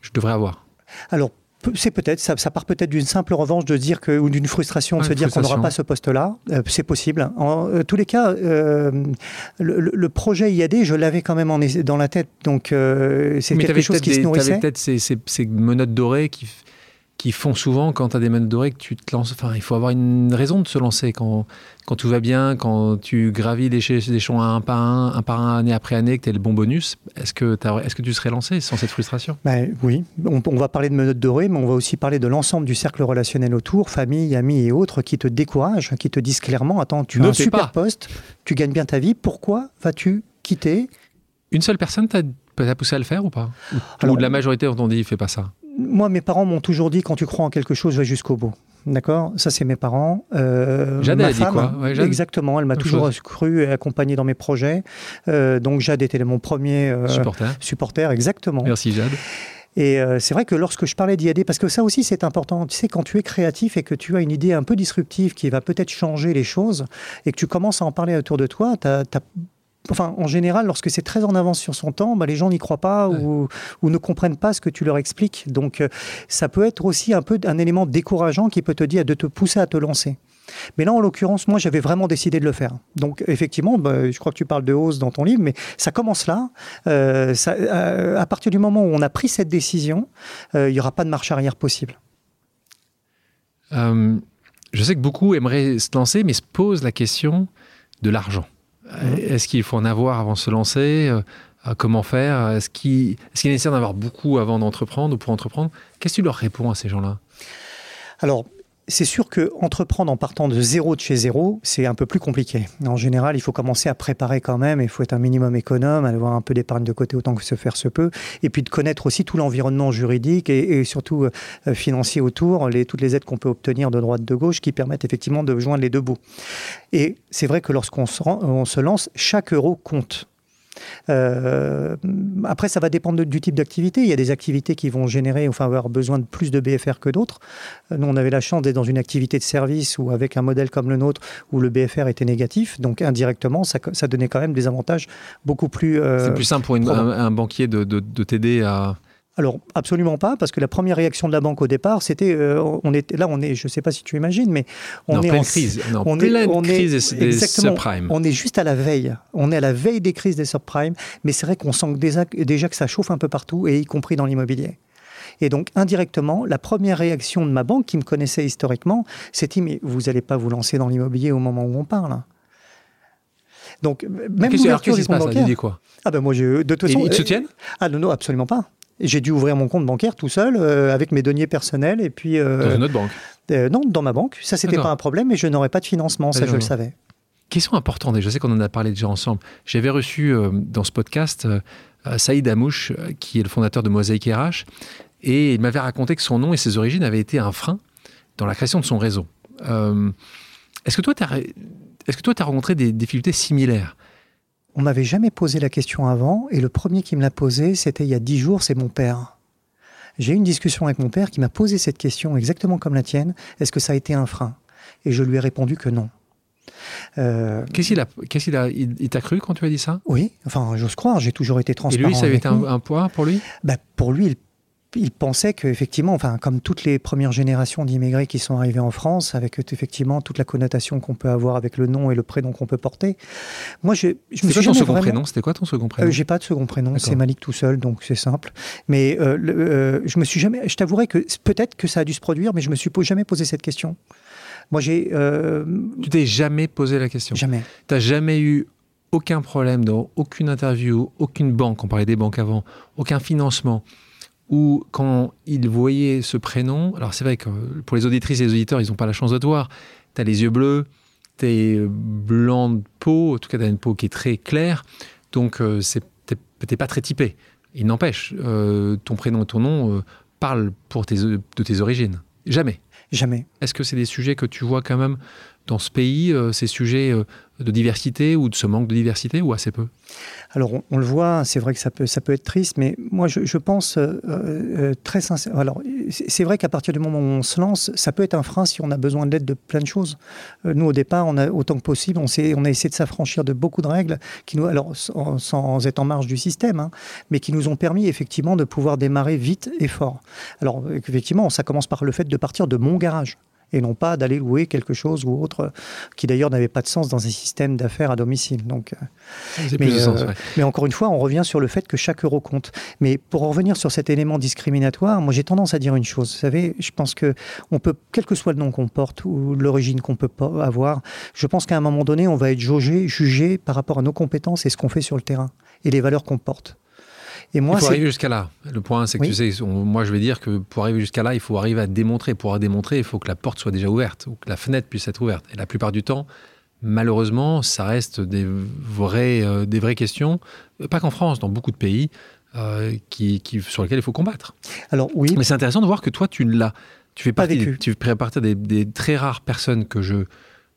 B: je devrais avoir.
A: Alors, c'est peut-être, ça, part peut-être d'une simple revanche de dire que, ou d'une frustration de se dire qu'on n'aura pas ce poste-là. Euh, c'est possible. En euh, tous les cas, le, projet IAD, je l'avais quand même en, dans la tête. Donc, c'est quelque chose qui se nourrissait.
B: peut-être ces, ces, menottes dorées qui, qui font souvent quand tu as des mains dorées que tu te lances. Enfin, il faut avoir une raison de se lancer quand, quand tout va bien, quand tu gravis les échelons un par un, un par un, année après année, que tu as le bon bonus. Est-ce que, est que tu serais lancé sans cette frustration?
A: Ben, Oui, on, va parler de menottes dorées, mais on va aussi parler de l'ensemble du cercle relationnel autour, famille, amis et autres, qui te découragent, qui te disent clairement Attends, tu as un super poste, tu gagnes bien ta vie, pourquoi vas-tu quitter?
B: Une seule personne t'a poussé à le faire ou pas? Ou, de la majorité on dit Fais pas ça?
A: Moi, mes parents m'ont toujours dit quand tu crois en quelque chose, va jusqu'au bout. D'accord? Ça, c'est mes parents.
B: Euh, Jade a dit quoi?
A: Exactement, elle m'a toujours cru et accompagné dans mes projets. Euh, donc, Jade était mon premier euh,
B: supporter.
A: supporter. Exactement.
B: Merci, Jade.
A: Et euh, c'est vrai que lorsque je parlais d'IAD, parce que ça aussi c'est important, tu sais, quand tu es créatif et que tu as une idée un peu disruptive qui va peut-être changer les choses et que tu commences à en parler autour de toi, tu as, enfin, en général, lorsque c'est très en avance sur son temps, bah, les gens n'y croient pas ou, ne comprennent pas ce que tu leur expliques. Donc, euh, ça peut être aussi un peu un élément décourageant qui peut te dire de te pousser à te lancer. Mais là, en l'occurrence, moi, j'avais vraiment décidé de le faire. Donc, effectivement, bah, je crois que tu parles de hausse dans ton livre, mais ça commence là. Euh, euh, à partir du moment où on a pris cette décision, il n'y aura pas de marche arrière possible.
B: je sais que beaucoup aimeraient se lancer, mais se posent la question de l'argent. Mhm. Est-ce qu'il faut en avoir avant de se lancer? Euh, Comment faire? Est-ce qu'il est, est nécessaire d'avoir beaucoup avant d'entreprendre ou pour entreprendre? Qu'est-ce que tu leur réponds à ces gens-là?
A: Alors, c'est sûr que entreprendre en partant de zéro de chez zéro, c'est un peu plus compliqué. En général, il faut commencer à préparer quand même, il faut être un minimum économe, avoir un peu d'épargne de côté autant que se faire se peut, et puis de connaître aussi tout l'environnement juridique et, surtout euh, financier autour, toutes les aides qu'on peut obtenir de droite de gauche qui permettent effectivement de joindre les deux bouts. Et c'est vrai que lorsqu'on se, on se lance, chaque euro compte. Euh, après, ça va dépendre du type d'activité. Il y a des activités qui vont générer, enfin avoir besoin de plus de BFR que d'autres. Euh, nous, on avait la chance d'être dans une activité de service ou avec un modèle comme le nôtre où le BFR était négatif. Donc indirectement, ça, donnait quand même des avantages beaucoup plus.
B: Euh, C'est plus simple pour un, banquier de t'aider à
A: alors absolument pas, parce que la première réaction de la banque au départ, c'était, euh, on était là, on est, je ne sais pas si tu imagines, mais on est
B: en crise, on est, on crise des, subprimes.
A: On est juste à la veille, on est à la veille des crises des subprimes, mais c'est vrai qu'on sent déjà, déjà que ça chauffe un peu partout, et y compris dans l'immobilier. Et donc, indirectement, la première réaction de ma banque, qui me connaissait historiquement, c'était Mais vous n'allez pas vous lancer dans l'immobilier au moment où on parle.
B: Donc, même l'ouverture du? Compte bancaire. Dit quoi?
A: Ah ben moi, je, de toute
B: façon. Ils te soutiennent?
A: Ah non, non, absolument pas. J'ai dû ouvrir mon compte bancaire tout seul euh, avec mes deniers personnels et puis.
B: Euh, dans une autre banque
A: euh, Non, dans ma banque. Ça, c'était pas un problème, mais je n'aurais pas de financement, ça, je le savais.
B: Question importante, et je sais qu'on en a parlé déjà ensemble. J'avais reçu dans ce podcast Saïd Amouche, qui est le fondateur de Mosaïque RH, et il m'avait raconté que son nom et ses origines avaient été un frein dans la création de son réseau. Est-ce que toi, tu as, est-ce que toi, tu as rencontré des difficultés similaires
A: on m'avait jamais posé la question avant, et le premier qui me l'a posé, c'était il y a dix jours, c'est mon père. J'ai eu une discussion avec mon père qui m'a posé cette question exactement comme la tienne. Est-ce que ça a été un frein? Et je lui ai répondu que non.
B: Euh, qu'est-ce qu'il a, qu'est-ce a, il t'a cru quand tu as dit ça?
A: Oui, enfin, j'ose croire, j'ai toujours été transparent.
B: Et lui, ça avait été un, un, poids pour lui?
A: Bah, Pour lui, il il pensait qu'effectivement, enfin, comme toutes les premières générations d'immigrés qui sont arrivés en France, avec effectivement toute la connotation qu'on peut avoir avec le nom et le prénom qu'on peut porter.
B: Moi, je, je me suis ton second prénom? C'était quoi ton second prénom? Euh,
A: J'ai pas de second prénom, c'est Malik tout seul, donc c'est simple. Mais euh, euh, je me suis jamais, je t'avouerai que peut-être que ça a dû se produire, mais je me suis jamais posé cette question. Moi, j'ai.
B: Tu t'es jamais posé la question?
A: Jamais.
B: Tu n'as jamais eu aucun problème dans aucune interview, aucune banque, on parlait des banques avant, aucun financement? Où quand ils voyaient ce prénom, alors c'est vrai que pour les auditrices et les auditeurs, ils n'ont pas la chance de te voir, tu as les yeux bleus, tu es blanc de peau, en tout cas tu as une peau qui est très claire, donc euh, c'est n'es pas très typé. Il n'empêche, euh, ton prénom et ton nom euh, parlent pour tes, de tes origines. Jamais.
A: Jamais.
B: Est-ce que c'est des sujets que tu vois quand même dans ce pays, ces sujets de diversité ou de ce manque de diversité ou assez peu?
A: Alors, on, le voit, c'est vrai que ça peut, être triste, mais moi, je, pense euh, euh, très sincèrement. Alors, c'est vrai qu'à partir du moment où on se lance, ça peut être un frein si on a besoin d'aide de plein de choses. Euh, nous, au départ, autant que possible, on, on a essayé de s'affranchir de beaucoup de règles qui nous, alors, sans, être en marge du système, hein, mais qui nous ont permis effectivement de pouvoir démarrer vite et fort. Alors, effectivement, ça commence par le fait de partir de mon garage et non pas d'aller louer quelque chose ou autre qui d'ailleurs n'avait pas de sens dans un système d'affaires à domicile. Donc,
B: euh, sens, euh,
A: mais, encore une fois, on revient sur le fait que chaque euro compte. Mais pour revenir sur cet élément discriminatoire, moi j'ai tendance à dire une chose. Vous savez, je pense que on peut, quel que soit le nom qu'on porte ou l'origine qu'on peut avoir, je pense qu'à un moment donné, on va être jaugé, jugé par rapport à nos compétences et ce qu'on fait sur le terrain et les valeurs qu'on porte.
B: Et moi, il faut arriver jusqu'à là. Le point, c'est que tu sais, moi je vais dire que pour arriver jusqu'à là, il faut arriver à démontrer. Pour démontrer, il faut que la porte soit déjà ouverte ou que la fenêtre puisse être ouverte. Et la plupart du temps, malheureusement, ça reste des, vrais, euh, des vraies questions, pas qu'en France, dans beaucoup de pays, euh, qui, sur lesquels il faut combattre.
A: Alors oui.
B: Mais c'est intéressant de voir que toi, tu l'as. Tu fais partie, des, tu fais partie des, des, très rares personnes que je,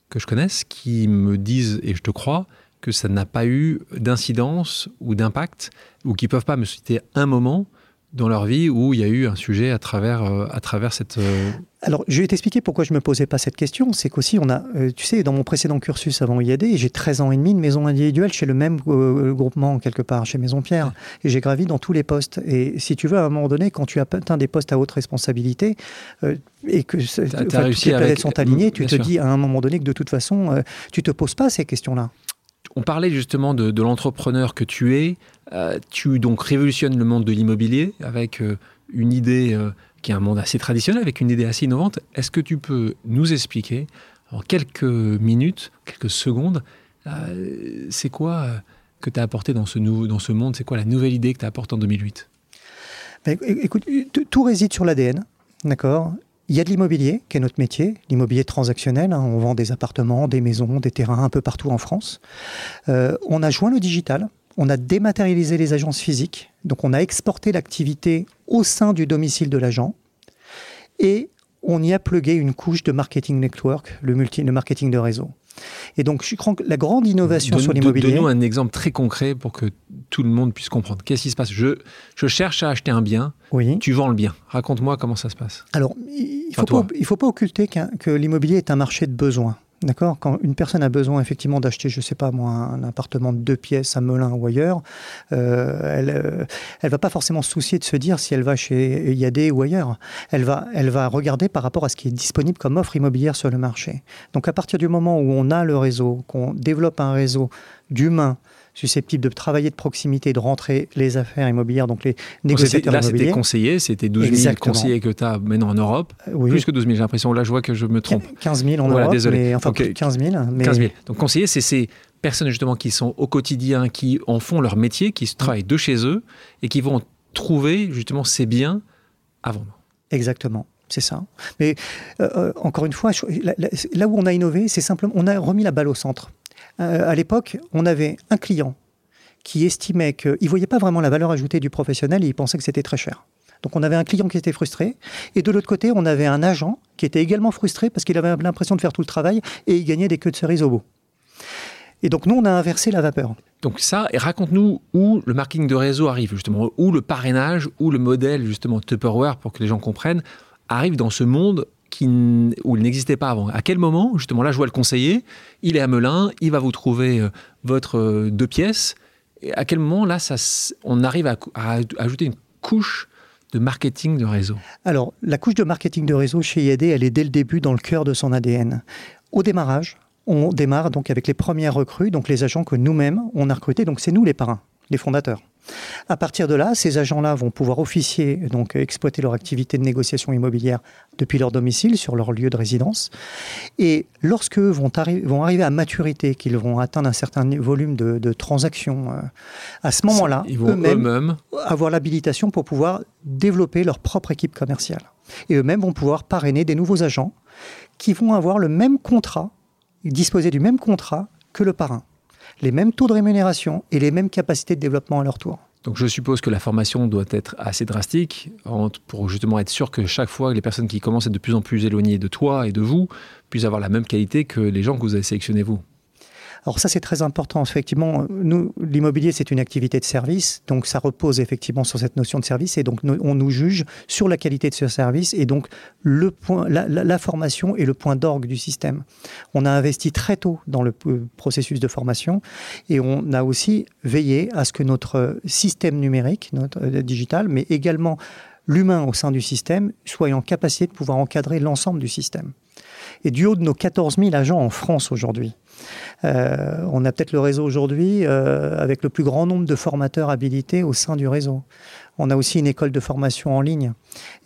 B: que je connaisse qui me disent, et je te crois, que ça n'a pas eu d'incidence ou d'impact, ou qui peuvent pas me citer un moment dans leur vie où il y a eu un sujet à travers, euh, à travers cette... Euh,
A: Alors, je vais t'expliquer pourquoi je ne me posais pas cette question. C'est qu'aussi, on a, euh, tu sais, dans mon précédent cursus avant IAD, j'ai 13 ans et demi de maison individuelle chez le même groupement, quelque part, chez Maison Pierre. Et j'ai gravi dans tous les postes. Et si tu veux, à un moment donné, quand tu as atteint des postes à haute responsabilité, et que toutes les planètes sont alignées, tu te dis à un moment donné que de toute façon, tu ne te poses pas ces questions-là.
B: On parlait justement de, l'entrepreneur que tu es. Euh, tu donc révolutionnes le monde de l'immobilier avec euh, une idée euh, qui est un monde assez traditionnel, avec une idée assez innovante. Est-ce que tu peux nous expliquer en quelques minutes, quelques secondes, c'est quoi que tu as apporté dans ce, monde? C'est quoi la nouvelle idée que tu as apportée en 2008
A: ben, Écoute, tout réside sur l'ADN, d'accord? Il y a de l'immobilier, qui est notre métier, l'immobilier transactionnel. Hein. on vend des appartements, des maisons, des terrains un peu partout en France. Euh, on a joint le digital, on a dématérialisé les agences physiques, donc on a exporté l'activité au sein du domicile de l'agent et on y a plugué une couche de marketing network, le, marketing de réseau. Et donc, je crois que la grande innovation sur l'immobilier.
B: Donne-nous un exemple très concret pour que tout le monde puisse comprendre. Qu'est-ce qui se passe? Je, je cherche à acheter un bien. Oui. Tu vends le bien. Raconte-moi comment ça se passe.
A: Alors, il ne faut, faut, pas occulter que l'immobilier est un marché de besoins. D'accord Quand une personne a besoin effectivement d'acheter, je ne sais pas moi, un appartement de deux pièces à Melun ou ailleurs, euh, elle ne euh, va pas forcément se soucier de se dire si elle va chez IAD ou ailleurs. Elle va, elle va regarder par rapport à ce qui est disponible comme offre immobilière sur le marché. Donc à partir du moment où on a le réseau, qu'on développe un réseau d'humains, susceptibles de travailler de proximité, de rentrer les affaires immobilières, donc les négociateurs
B: Là, c'était conseillé, c'était 12 000 conseillers que tu as maintenant en Europe. Euh, Plus que 12 000, j'ai l'impression. Là, je vois que je me trompe.
A: 15 000 en Europe, désolé. mais enfin 15 000. Mais... 15 000.
B: Donc conseillers, c'est ces personnes justement qui sont au quotidien, qui en font leur métier, qui travaillent de chez eux et qui vont trouver justement ces biens à vendre.
A: Exactement. C'est ça. Mais euh, euh, encore une fois, là où on a innové, c'est simplement, on a remis la balle au centre. Euh, à l'époque, on avait un client qui estimait qu'il ne voyait pas vraiment la valeur ajoutée du professionnel et il pensait que c'était très cher. Donc on avait un client qui était frustré, et de l'autre côté, on avait un agent qui était également frustré parce qu'il avait l'impression de faire tout le travail et il gagnait des queues de cerises au bout. Et donc nous, on a inversé la vapeur.
B: Donc ça, et raconte-nous où le marketing de réseau arrive justement, où le parrainage, où le modèle justement Tupperware, pour que les gens comprennent, arrive dans ce monde où il n'existait pas avant. À quel moment, justement, là, je vois le conseiller, il est à Melun, il va vous trouver euh, votre euh, deux pièces. Et à quel moment, là, ça, on arrive à, ajouter une couche de marketing de réseau?
A: Alors, la couche de marketing de réseau chez IAD, elle est dès le début dans le cœur de son ADN. Au démarrage, on démarre donc avec les premières recrues, donc les agents que nous-mêmes, on a recrutés. Donc, c'est nous les parrains, les fondateurs. À partir de là, ces agents-là vont pouvoir officier, donc exploiter leur activité de négociation immobilière depuis leur domicile, sur leur lieu de résidence. Et lorsque vont, vont arriver à maturité, qu'ils vont atteindre un certain volume de, transactions, euh, à ce moment-là, eux-mêmes avoir l'habilitation pour pouvoir développer leur propre équipe commerciale. Et eux-mêmes vont pouvoir parrainer des nouveaux agents qui vont avoir le même contrat, disposer du même contrat que le parrain les mêmes taux de rémunération et les mêmes capacités de développement à leur tour.
B: Donc je suppose que la formation doit être assez drastique pour justement être sûr que chaque fois les personnes qui commencent à être de plus en plus éloignées de toi et de vous puissent avoir la même qualité que les gens que vous avez sélectionnés vous.
A: Alors ça, c'est très important. Effectivement, nous, l'immobilier, c'est une activité de service, donc ça repose effectivement sur cette notion de service, et donc on nous juge sur la qualité de ce service, et donc le point, la, formation est le point d'orgue du système. On a investi très tôt dans le euh, processus de formation, et on a aussi veillé à ce que notre système numérique, notre euh, digital, mais également l'humain au sein du système, soit en capacité de pouvoir encadrer l'ensemble du système. Et du haut de nos 14 000 agents en France aujourd'hui, euh, on a peut-être le réseau aujourd'hui euh, avec le plus grand nombre de formateurs habilités au sein du réseau. On a aussi une école de formation en ligne.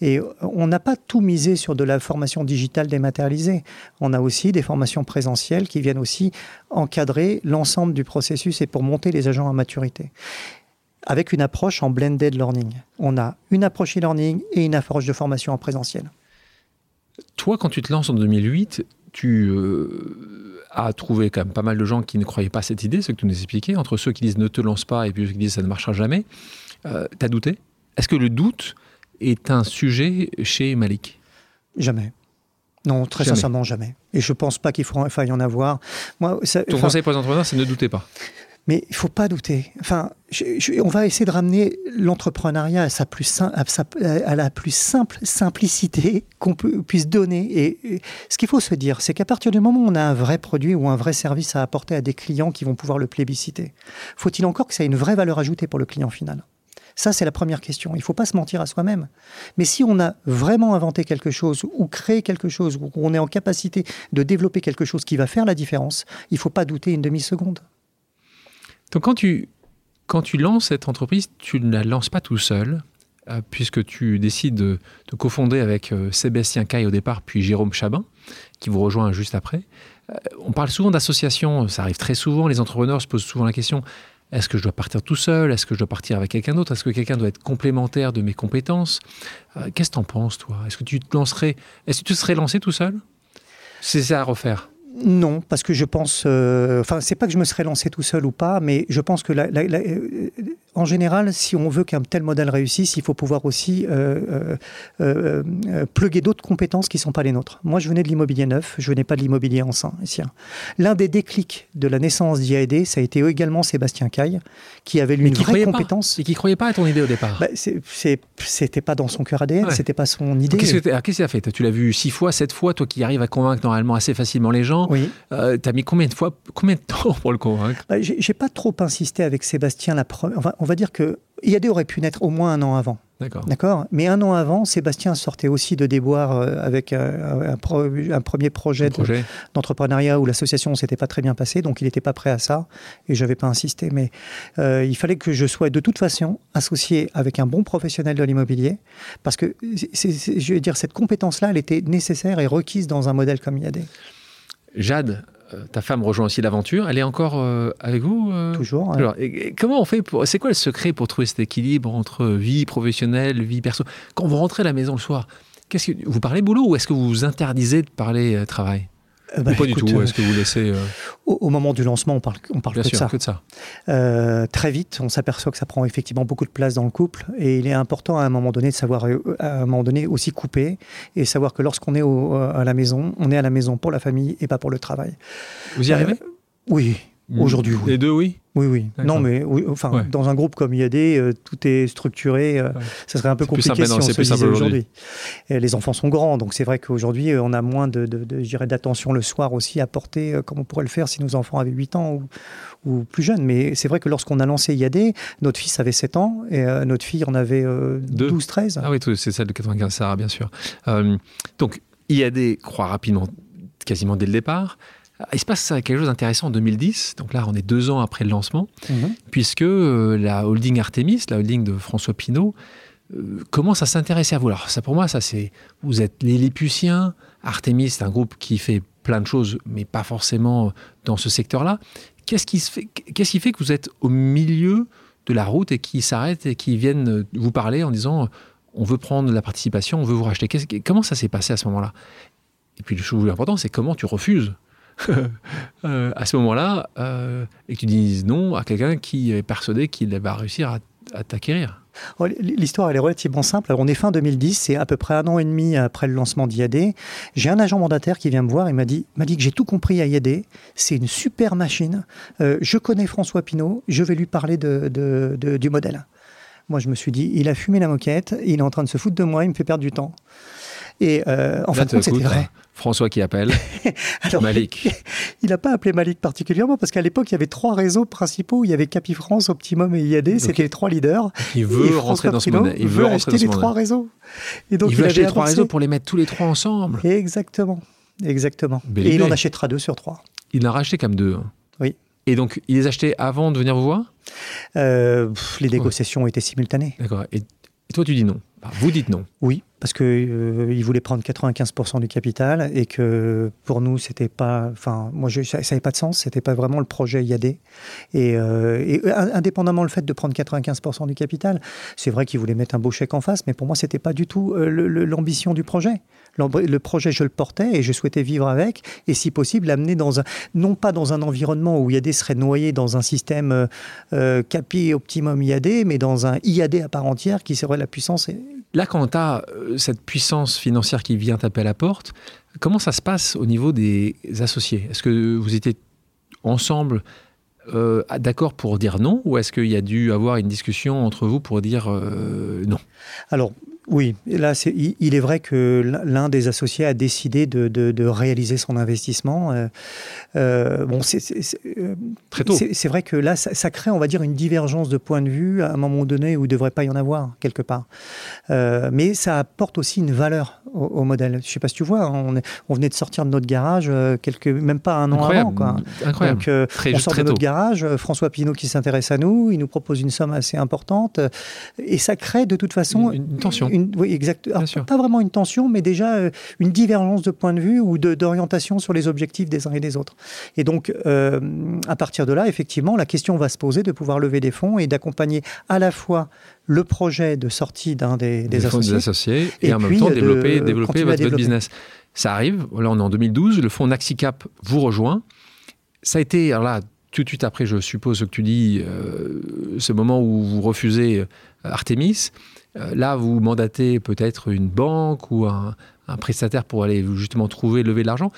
A: Et on n'a pas tout misé sur de la formation digitale dématérialisée. On a aussi des formations présentielles qui viennent aussi encadrer l'ensemble du processus et pour monter les agents à maturité avec une approche en blended learning. On a une approche e-learning et une approche de formation en présentiel.
B: Toi, quand tu te lances en 2008, tu euh, as trouvé quand même pas mal de gens qui ne croyaient pas à cette idée, ce que tu nous expliquais, entre ceux qui disent ne te lance pas et puis ceux qui disent ça ne marchera jamais. Euh, tu as douté? Est-ce que le doute est un sujet chez Malik?
A: Jamais. Non, très sincèrement, jamais. Et je ne pense pas qu'il faille en avoir.
B: Moi, Ton conseil pour les entrepreneurs, c'est ne doutez pas.
A: Mais il faut pas douter. Enfin, on va essayer de ramener l'entrepreneuriat à, la plus simple simplicité qu'on puisse donner. Et, ce qu'il faut se dire, c'est qu'à partir du moment où on a un vrai produit ou un vrai service à apporter à des clients qui vont pouvoir le plébisciter, faut-il encore que ça ait une vraie valeur ajoutée pour le client final? Ça, c'est la première question. Il ne faut pas se mentir à soi-même. Mais si on a vraiment inventé quelque chose ou créé quelque chose, ou on est en capacité de développer quelque chose qui va faire la différence, il ne faut pas douter une demi-seconde.
B: Donc quand tu, quand tu lances cette entreprise, tu ne la lances pas tout seul, euh, puisque tu décides de, de cofonder avec euh, Sébastien Caille au départ, puis Jérôme Chabin, qui vous rejoint juste après. Euh, on parle souvent d'associations, ça arrive très souvent, les entrepreneurs se posent souvent la question, Est-ce que je dois partir tout seul? Est-ce que je dois partir avec quelqu'un d'autre? Est-ce que quelqu'un doit être complémentaire de mes compétences? Qu'est-ce que tu en penses, toi? Est-ce que tu te lancerais Est-ce que tu te serais lancé tout seul? C'est ça à refaire
A: non, parce que je pense. Euh, enfin, c'est pas que je me serais lancé tout seul ou pas, mais je pense que la, euh, en général, si on veut qu'un tel modèle réussisse, il faut pouvoir aussi euh, euh, euh pluguer d'autres compétences qui ne sont pas les nôtres. Moi, je venais de l'immobilier neuf, je venais pas de l'immobilier ancien. L'un des déclics de la naissance d'IAD, ça a été également Sébastien Caille, qui avait lui une vraie compétence.
B: et qui croyait pas à ton idée au départ.
A: Bah, c'était pas dans son cœur ADN, c'était pas son idée.
B: Qu'est-ce que tu as fait Tu l'as vu six fois, sept fois, toi qui arrives à convaincre normalement assez facilement les gens.
A: Oui.
B: Euh, tu as mis combien de fois, combien de temps pour le convaincre?
A: Bah, J'ai pas trop insisté avec Sébastien la première. Enfin, on va dire que IAD aurait pu naître au moins un an avant.
B: D'accord.
A: Mais un an avant, Sébastien sortait aussi de déboire euh, avec un, premier projet, d'entrepreneuriat où l'association ne s'était pas très bien passée, donc il n'était pas prêt à ça et je n'avais pas insisté. Mais euh, il fallait que je sois de toute façon associé avec un bon professionnel de l'immobilier parce que, je veux dire, cette compétence-là, elle était nécessaire et requise dans un modèle comme IAD.
B: Jade, euh, ta femme rejoint aussi l'aventure. Elle est encore euh, avec vous
A: euh Toujours.
B: comment on fait pour C'est quoi le secret pour trouver cet équilibre entre vie professionnelle, vie perso? Quand vous rentrez à la maison le soir, qu'est-ce que vous parlez boulot ou est-ce que vous vous interdisez de parler travail?
A: Euh, bah,
B: pas du tout. Est-ce que vous laissez euh,
A: au, moment du lancement, on parle, on parle que, de ça. Euh, très vite, on s'aperçoit que ça prend effectivement beaucoup de place dans le couple, et il est important à un moment donné de savoir, à un moment donné aussi couper et savoir que lorsqu'on est à la maison, on est à la maison pour la famille et pas pour le travail.
B: Vous y arrivez?
A: Oui, aujourd'hui. Oui.
B: Les deux, oui.
A: Oui, oui. Non, mais enfin, dans un groupe comme IAD, euh, tout est structuré. Euh, ça serait un peu compliqué si on se disait aujourd'hui. Les enfants sont grands, donc c'est vrai qu'aujourd'hui, euh, on a moins de, d'attention le soir aussi à porter, comme on pourrait le faire si nos enfants avaient 8 ans ou, ou plus jeunes. Mais c'est vrai que lorsqu'on a lancé IAD, notre fils avait 7 ans et notre fille en avait 12, 13.
B: Ah oui, c'est celle de 95 Sarah, bien sûr. donc, IAD croit rapidement, quasiment dès le départ. Il se passe quelque chose d'intéressant en 2010, donc là on est deux ans après le lancement, mhm. puisque euh, la holding Artemis, la holding de François Pinault, euh, commence à s'intéresser à vous. Alors ça pour moi, ça c'est, vous êtes les Lilliputiens, Artemis c'est un groupe qui fait plein de choses, mais pas forcément dans ce secteur-là. Qu'est-ce qui, fait, qu'est-ce qui fait que vous êtes au milieu de la route et qui s'arrêtent et qui viennent vous parler en disant on veut prendre la participation, on veut vous racheter? Comment ça s'est passé à ce moment-là? Et puis le chose important, c'est comment tu refuses Euh, à ce moment-là, euh, et que tu dises non à quelqu'un qui est persuadé qu'il va réussir à, à t'acquérir.
A: Oh, l'histoire, est relativement simple. on est fin 2010, c'est à peu près un an et demi après le lancement d'IAD. J'ai un agent mandataire qui vient me voir et m'a dit, m'a dit que j'ai tout compris à IAD. C'est une super machine. Euh, je connais François Pinault. Je vais lui parler de, du modèle. Moi, je me suis dit, il a fumé la moquette. Il est en train de se foutre de moi. Il me fait perdre du temps. Et euh, en fait, c'était vrai.
B: François qui appelle Malik.
A: Il n'a pas appelé Malik particulièrement parce qu'à l'époque, il y avait trois réseaux principaux. Il y avait Capifrance, Optimum et IAD. C'était les trois leaders.
B: Il veut rentrer dans ce monde.
A: Il, veut, acheter les trois réseaux.
B: Et donc, il, veut acheter les trois réseaux pour les mettre tous les trois ensemble.
A: Exactement. Exactement. et il en achètera deux sur trois.
B: Il n'en a racheté comme deux. Hein.
A: Oui.
B: Et donc, il les achetait avant de venir vous voir?
A: Euh, Les négociations été simultanées.
B: D'accord. Et, toi, tu dis non Vous dites non
A: Oui parce qu'il euh, voulait prendre 95% du capital et que pour nous, c'était pas. Enfin, moi, je, ça n'avait pas de sens, c'était pas vraiment le projet IAD. Et, euh, et indépendamment le fait de prendre 95% du capital, c'est vrai qu'il voulait mettre un beau chèque en face, mais pour moi, c'était pas du tout euh, l'ambition du projet. Le projet, je le portais et je souhaitais vivre avec, et si possible, l'amener dans un. Non pas dans un environnement où IAD serait noyé dans un système euh, euh CAPI Optimum IAD, mais dans un IAD à part entière qui serait la puissance.
B: Là, quand tu as cette puissance financière qui vient taper à la porte, comment ça se passe au niveau des associés? Est-ce que vous étiez ensemble euh, d'accord pour dire non ou est-ce qu'il y a dû avoir une discussion entre vous pour dire euh, non?
A: Alors, oui, là, il est vrai que l'un des associés a décidé de, réaliser son investissement. Euh, euh, bon, c'est
B: euh, très tôt.
A: C'est vrai que là, ça, crée, on va dire, une divergence de point de vue à un moment donné où il ne devrait pas y en avoir quelque part. mais ça apporte aussi une valeur au, modèle. Je ne sais pas si tu vois, hein, on, on, venait de sortir de notre garage, quelques, même pas un an avant. Quoi.
B: Incroyable. Donc,
A: très, on sort de notre garage, François Pinault qui s'intéresse à nous, il nous propose une somme assez importante, et ça crée de toute façon...
B: Une, une tension.
A: Oui, exact. pas vraiment une tension, mais déjà une divergence de point de vue ou d'orientation sur les objectifs des uns et des autres. Et donc, à partir de là, effectivement, la question va se poser de pouvoir lever des fonds et d'accompagner à la fois le projet de sortie d'un des, des,
B: associés, et, en même temps développer, développer votre, business. Ça arrive, là on est en 2012, le fonds NaxiCap vous rejoint. Ça a été, alors là, tout de suite après, je suppose que tu dis, euh, ce moment où vous refusez euh, Artemis, euh, là vous mandatez peut-être une banque ou un, un, prestataire pour aller justement trouver, lever de l'argent.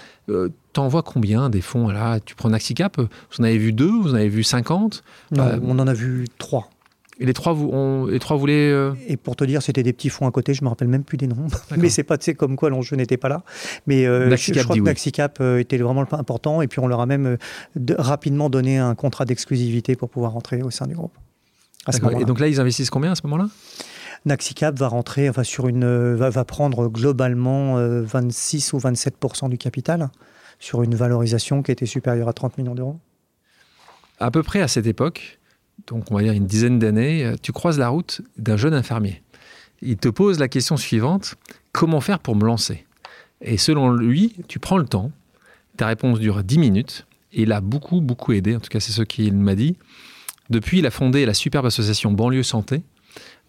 B: T'envoies combien des fonds là? Tu prends NaxiCap, vous en avez vu deux, vous en avez vu 50
A: Non, on en a vu trois.
B: Et les trois, on, les trois voulaient. Euh,
A: Et pour te dire, c'était des petits fonds à côté, je me rappelle même plus des noms. Mais c'est pas, tu sais, comme quoi l'enjeu n'était pas là. Mais euh, je, crois que Maxicap euh, était vraiment important. Et puis on leur a même rapidement donné un contrat d'exclusivité pour pouvoir rentrer au sein du groupe.
B: Et donc là, ils investissent combien à ce moment-là?
A: Naxicap va rentrer, enfin sur une, va, va prendre globalement 26 ou 27% du capital sur une valorisation qui était supérieure à 30 millions d'euros.
B: À peu près à cette époque, donc on va dire une dizaine d'années, euh, tu croises la route d'un jeune infirmier. Il te pose la question suivante, comment faire pour me lancer? Et selon lui, tu prends le temps, ta réponse dure 10 minutes, et il a beaucoup, beaucoup aidé, en tout cas c'est ce qu'il m'a dit. Depuis, il a fondé la superbe association Banlieue Santé.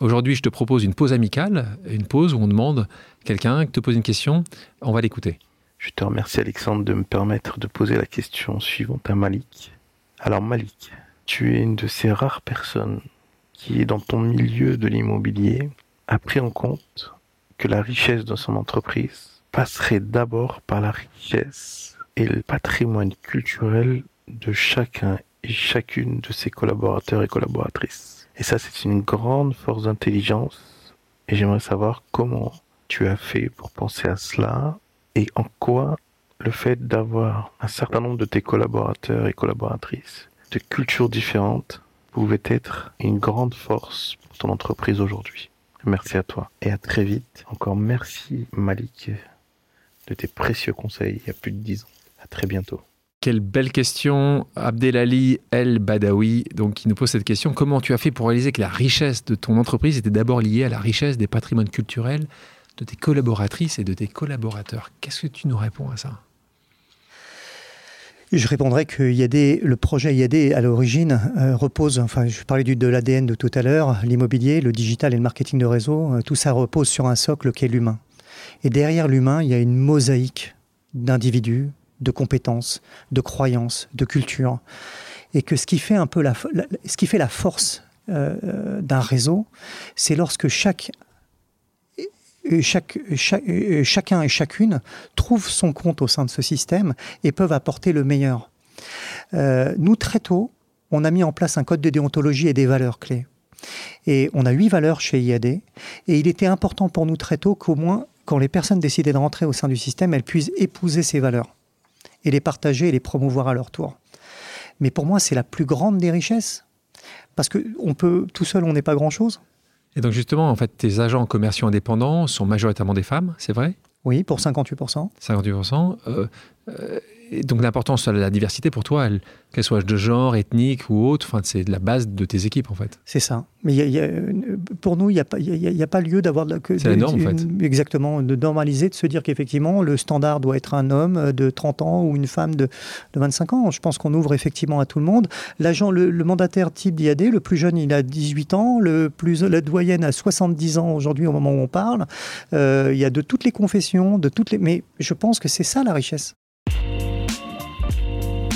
B: Aujourd'hui, je te propose une pause amicale, une pause où on demande quelqu'un qui te pose une question, on va l'écouter.
C: Je te remercie Alexandre de me permettre de poser la question suivante à Malik. Alors Malik, tu es une de ces rares personnes qui, dans ton milieu de l'immobilier, a pris en compte que la richesse de son entreprise passerait d'abord par la richesse et le patrimoine culturel de chacun chacune de ses collaborateurs et collaboratrices. Et ça, c'est une grande force d'intelligence. Et j'aimerais savoir comment tu as fait pour penser à cela et en quoi le fait d'avoir un certain nombre de tes collaborateurs et collaboratrices de cultures différentes pouvait être une grande force pour ton entreprise aujourd'hui. Merci à toi et à très vite. Encore merci Malik de tes précieux conseils il y a plus de dix ans. À très bientôt.
B: Quelle belle question, Abdelali El Badawi, donc qui nous pose cette question. Comment tu as fait pour réaliser que la richesse de ton entreprise était d'abord liée à la richesse des patrimoines culturels de tes collaboratrices et de tes collaborateurs? Qu'est-ce que tu nous réponds à ça?
A: Je répondrai que le projet IAD à l'origine euh, repose, enfin je parlais de l'ADN de tout à l'heure, l'immobilier, le digital et le marketing de réseau, euh, tout ça repose sur un socle qui est l'humain. Et derrière l'humain, il y a une mosaïque d'individus, de compétences, de croyances, de cultures. Et que ce qui fait un peu la, ce qui fait la force euh, d'un réseau, c'est lorsque chaque chaque, euh, chacun et chacune trouve son compte au sein de ce système et peuvent apporter le meilleur. Euh, nous, très tôt, on a mis en place un code de déontologie et des valeurs clés. Et on a huit valeurs chez IAD. Et il était important pour nous très tôt qu'au moins, quand les personnes décidaient de rentrer au sein du système, elles puissent épouser ces valeurs et les partager et les promouvoir à leur tour. Mais pour moi, c'est la plus grande des richesses. Parce que on peut, tout seul, on n'est pas grand-chose.
B: Et donc justement, en fait, tes agents commerciaux indépendants sont majoritairement des femmes, c'est vrai?
A: Oui, pour 58%.
B: 58%. Euh, euh, donc l'importance de la diversité pour toi, qu'elle soit de genre, ethnique ou autre, enfin, c'est la base de tes équipes en fait.
A: C'est ça. Mais y a, pour nous, il n'y a, pas lieu d'avoir...
B: C'est la norme en fait.
A: Exactement, de normaliser, de se dire qu'effectivement, le standard doit être un homme de 30 ans ou une femme de, de 25 ans. Je pense qu'on ouvre effectivement à tout le monde. L'agent, le, mandataire type d'IAD, le plus jeune, il a 18 ans, le plus, la doyenne a 70 ans aujourd'hui au moment où on parle. Euh, il y a de toutes les confessions, de toutes les... Mais je pense que c'est ça la richesse.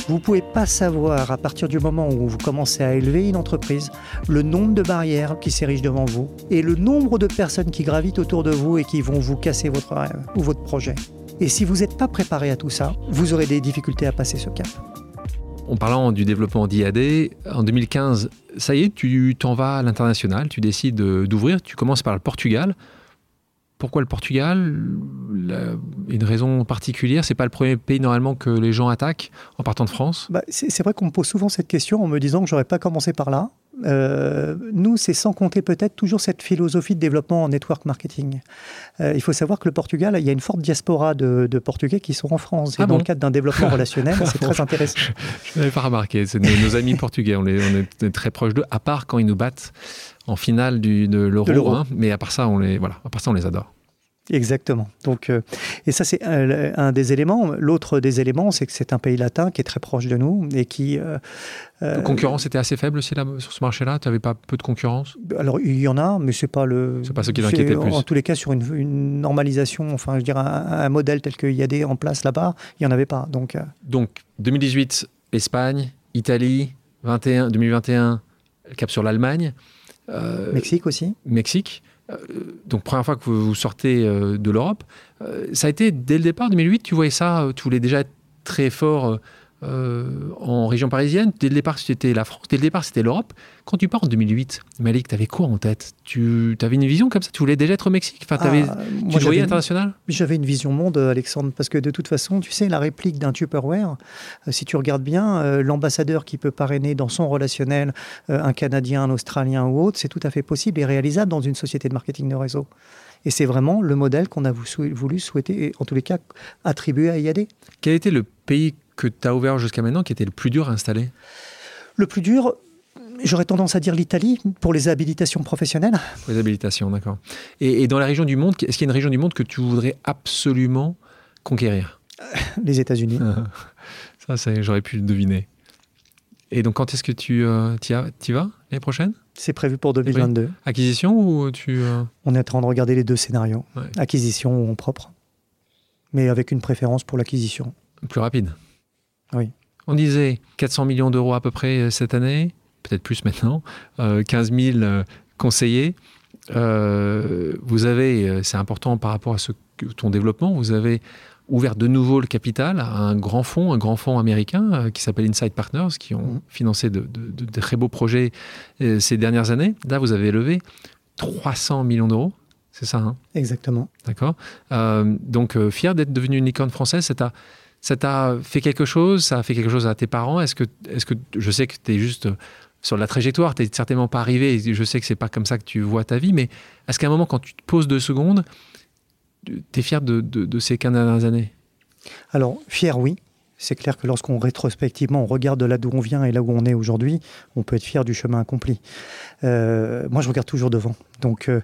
A: Vous ne pouvez pas savoir, à partir du moment où vous commencez à élever une entreprise, le nombre de barrières qui s'érigent devant vous et le nombre de personnes qui gravitent autour de vous et qui vont vous casser votre rêve ou votre projet. Et si vous n'êtes pas préparé à tout ça, vous aurez des difficultés à passer ce cap.
B: En parlant du développement d'IAD, en 2015, ça y est, tu t'en vas à l'international, tu décides d'ouvrir, tu commences par le Portugal. Pourquoi le Portugal Une raison particulière C'est pas le premier pays normalement que les gens attaquent en partant de France?
A: Bah, C'est vrai qu'on me pose souvent cette question en me disant que j'aurais pas commencé par là. euh, nous, c'est sans compter peut-être toujours cette philosophie de développement en network marketing. Euh, il faut savoir que le Portugal, il y a une forte diaspora de, Portugais qui sont en France.
B: Ah
A: et dans le cadre d'un développement relationnel, c'est très intéressant.
B: Je n'avais pas remarqué. Nos, nos, amis portugais, on, est très proches d'eux, à part quand ils nous battent en finale du, de l'euro. Hein. mais à part ça, on les, voilà, à part ça, on les adore.
A: Exactement. Donc, euh, et ça, c'est un, des éléments. L'autre des éléments, c'est que c'est un pays latin qui est très proche de nous et qui.
B: Euh, la concurrence était assez faible aussi là, sur ce marché-là? Tu n'avais pas peu de concurrence?
A: Alors, il y en a, mais c'est pas le.
B: C'est pas ce qui t'inquiétait le plus.
A: En tous les cas, sur une, normalisation, enfin, je dirais un, modèle tel qu'il y a des en place là-bas, il n'y en avait pas. Donc,
B: donc 2018, Espagne, Italie, 21, 2021, cap sur l'Allemagne.
A: Mexique aussi.
B: Mexique. Euh, donc première fois que vous sortez euh, de l'Europe, euh, ça a été dès le départ 2008, tu voyais ça, tu voulais déjà être très fort euh, en région parisienne. Dès le départ, c'était la France. Dès le départ, c'était l'Europe. Quand tu pars en 2008, Malik, tu avais quoi en tête? Tu avais une vision comme ça? Tu voulais déjà être au Mexique? Enfin, avais, ah, Tu voyais international
A: J'avais une vision monde, Alexandre, parce que de toute façon, tu sais, la réplique d'un Tupperware, euh, si tu regardes bien, euh, l'ambassadeur qui peut parrainer dans son relationnel un Canadien, un Australien ou autre, c'est tout à fait possible et réalisable dans une société de marketing de réseau. Et c'est vraiment le modèle qu'on a voulu souhaiter, et en tous les cas, attribuer à IAD.
B: Quel était le pays que tu as ouvert jusqu'à maintenant qui était le plus dur à installer
A: Le plus dur, j'aurais tendance à dire l'Italie pour les habilitations professionnelles.
B: Pour les habilitations, d'accord. Et, dans la région du monde, est-ce qu'il y a une région du monde que tu voudrais absolument conquérir
A: Les États-Unis.
B: Ça, j'aurais pu le deviner. Et donc, quand est-ce que tu euh, y, vas l'année prochaine
A: C'est prévu pour 2022.
B: Acquisition ou tu. Euh
A: On est en train de regarder les deux scénarios. Acquisition ou en propre. Mais avec une préférence pour l'acquisition.
B: Plus rapide
A: oui.
B: On disait 400 millions d'euros à peu près euh, cette année, peut-être plus maintenant, 15 euh, 000 euh, conseillers. vous avez, c'est important par rapport à ce, ton développement, vous avez ouvert de nouveau le capital à un grand fonds, un grand fonds américain qui s'appelle Inside Partners, qui ont mmh. financé de, très beaux projets ces dernières années. Là, vous avez levé 300 millions d'euros. C'est ça, hein?
A: Exactement.
B: D'accord. donc, fier d'être devenu une licorne française, c'est à ça t'a fait quelque chose Ça a fait quelque chose à tes parents? Est-ce que, est que je sais que tu es juste sur la trajectoire, tu n'es certainement pas arrivé, je sais que c'est pas comme ça que tu vois ta vie, mais est-ce qu'à un moment, quand tu te poses deux secondes, tu es fier de, ces 15 dernières années?
A: Alors, fier, oui. C'est clair que lorsqu'on rétrospectivement on regarde de là d'où on vient et là où on est aujourd'hui, on peut être fier du chemin accompli. Euh, moi, je regarde toujours devant. Donc, euh,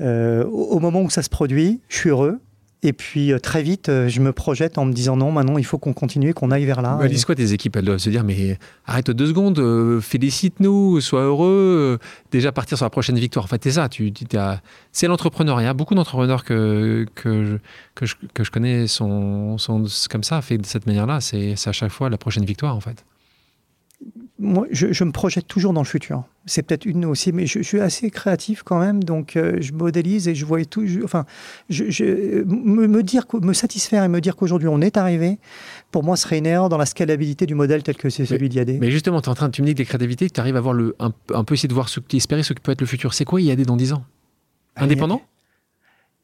A: euh, au moment où ça se produit, je suis heureux. Et puis euh, très vite, euh, je me projette en me disant non, maintenant il faut qu'on continue, qu'on aille vers là.
B: Elles disent quoi tes équipes Elles doivent se dire mais arrête deux secondes, euh, félicite-nous, sois heureux, déjà partir sur la prochaine victoire. En fait, c'est ça. Tu, c'est l'entrepreneuriat. Beaucoup d'entrepreneurs que, que, que, je, que je connais sont, sont comme ça, fait de cette manière-là. C'est à chaque fois la prochaine victoire en fait
A: moi, je, me projette toujours dans le futur. C'est peut-être une aussi, mais je, suis assez créatif quand même, donc euh, je modélise et je vois tout. enfin, me, dire, me satisfaire et me dire qu'aujourd'hui on est arrivé, pour moi, serait une erreur dans la scalabilité du modèle tel que c'est celui d'IAD.
B: Mais justement, tu es en train, tu me dis que les créativités, tu arrives à voir le, un, peu essayer de voir ce que tu espérais, ce que peut être le futur. C'est quoi IAD dans 10 ans? Indépendant?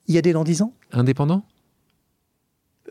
A: IAD dans 10 ans?
B: Indépendant?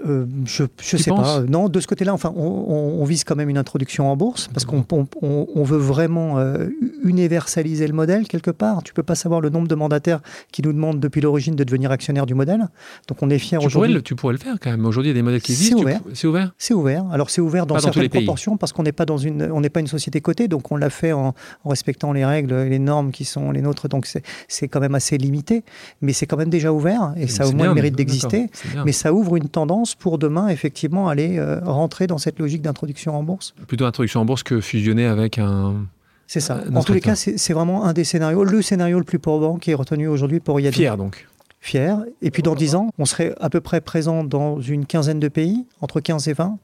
A: Euh, je ne sais pas. Non, de ce côté-là, enfin, on, vise quand même une introduction en bourse parce qu'on on, veut vraiment euh, universaliser le modèle quelque part. Tu peux pas savoir le nombre de mandataires qui nous demandent depuis l'origine de devenir actionnaire du modèle. Donc on est fier aujourd'hui.
B: Tu pourrais le faire quand même. Aujourd'hui, il y a des modèles qui existent.
A: C'est ouvert.
B: C'est ouvert.
A: C'est ouvert. Alors c'est ouvert dans certaines proportions parce qu'on n'est pas dans une, on n'est pas une société cotée, donc on l'a fait en, respectant les règles et les normes qui sont les nôtres. Donc c'est quand même assez limité, mais c'est quand même déjà ouvert et ça a au moins le mérite d'exister. Mais ça ouvre une tendance pour demain, effectivement, aller euh, rentrer dans cette logique d'introduction en bourse?
B: Plutôt introduction en bourse que fusionner avec un.
A: C'est ça. en tous les cas, c'est vraiment un des scénarios, le scénario le plus probant qui est retenu aujourd'hui pour IAD.
B: Fier donc.
A: Fier. Et puis dans 10 ans, on serait à peu près présent dans une quinzaine de pays, entre 15 et 20.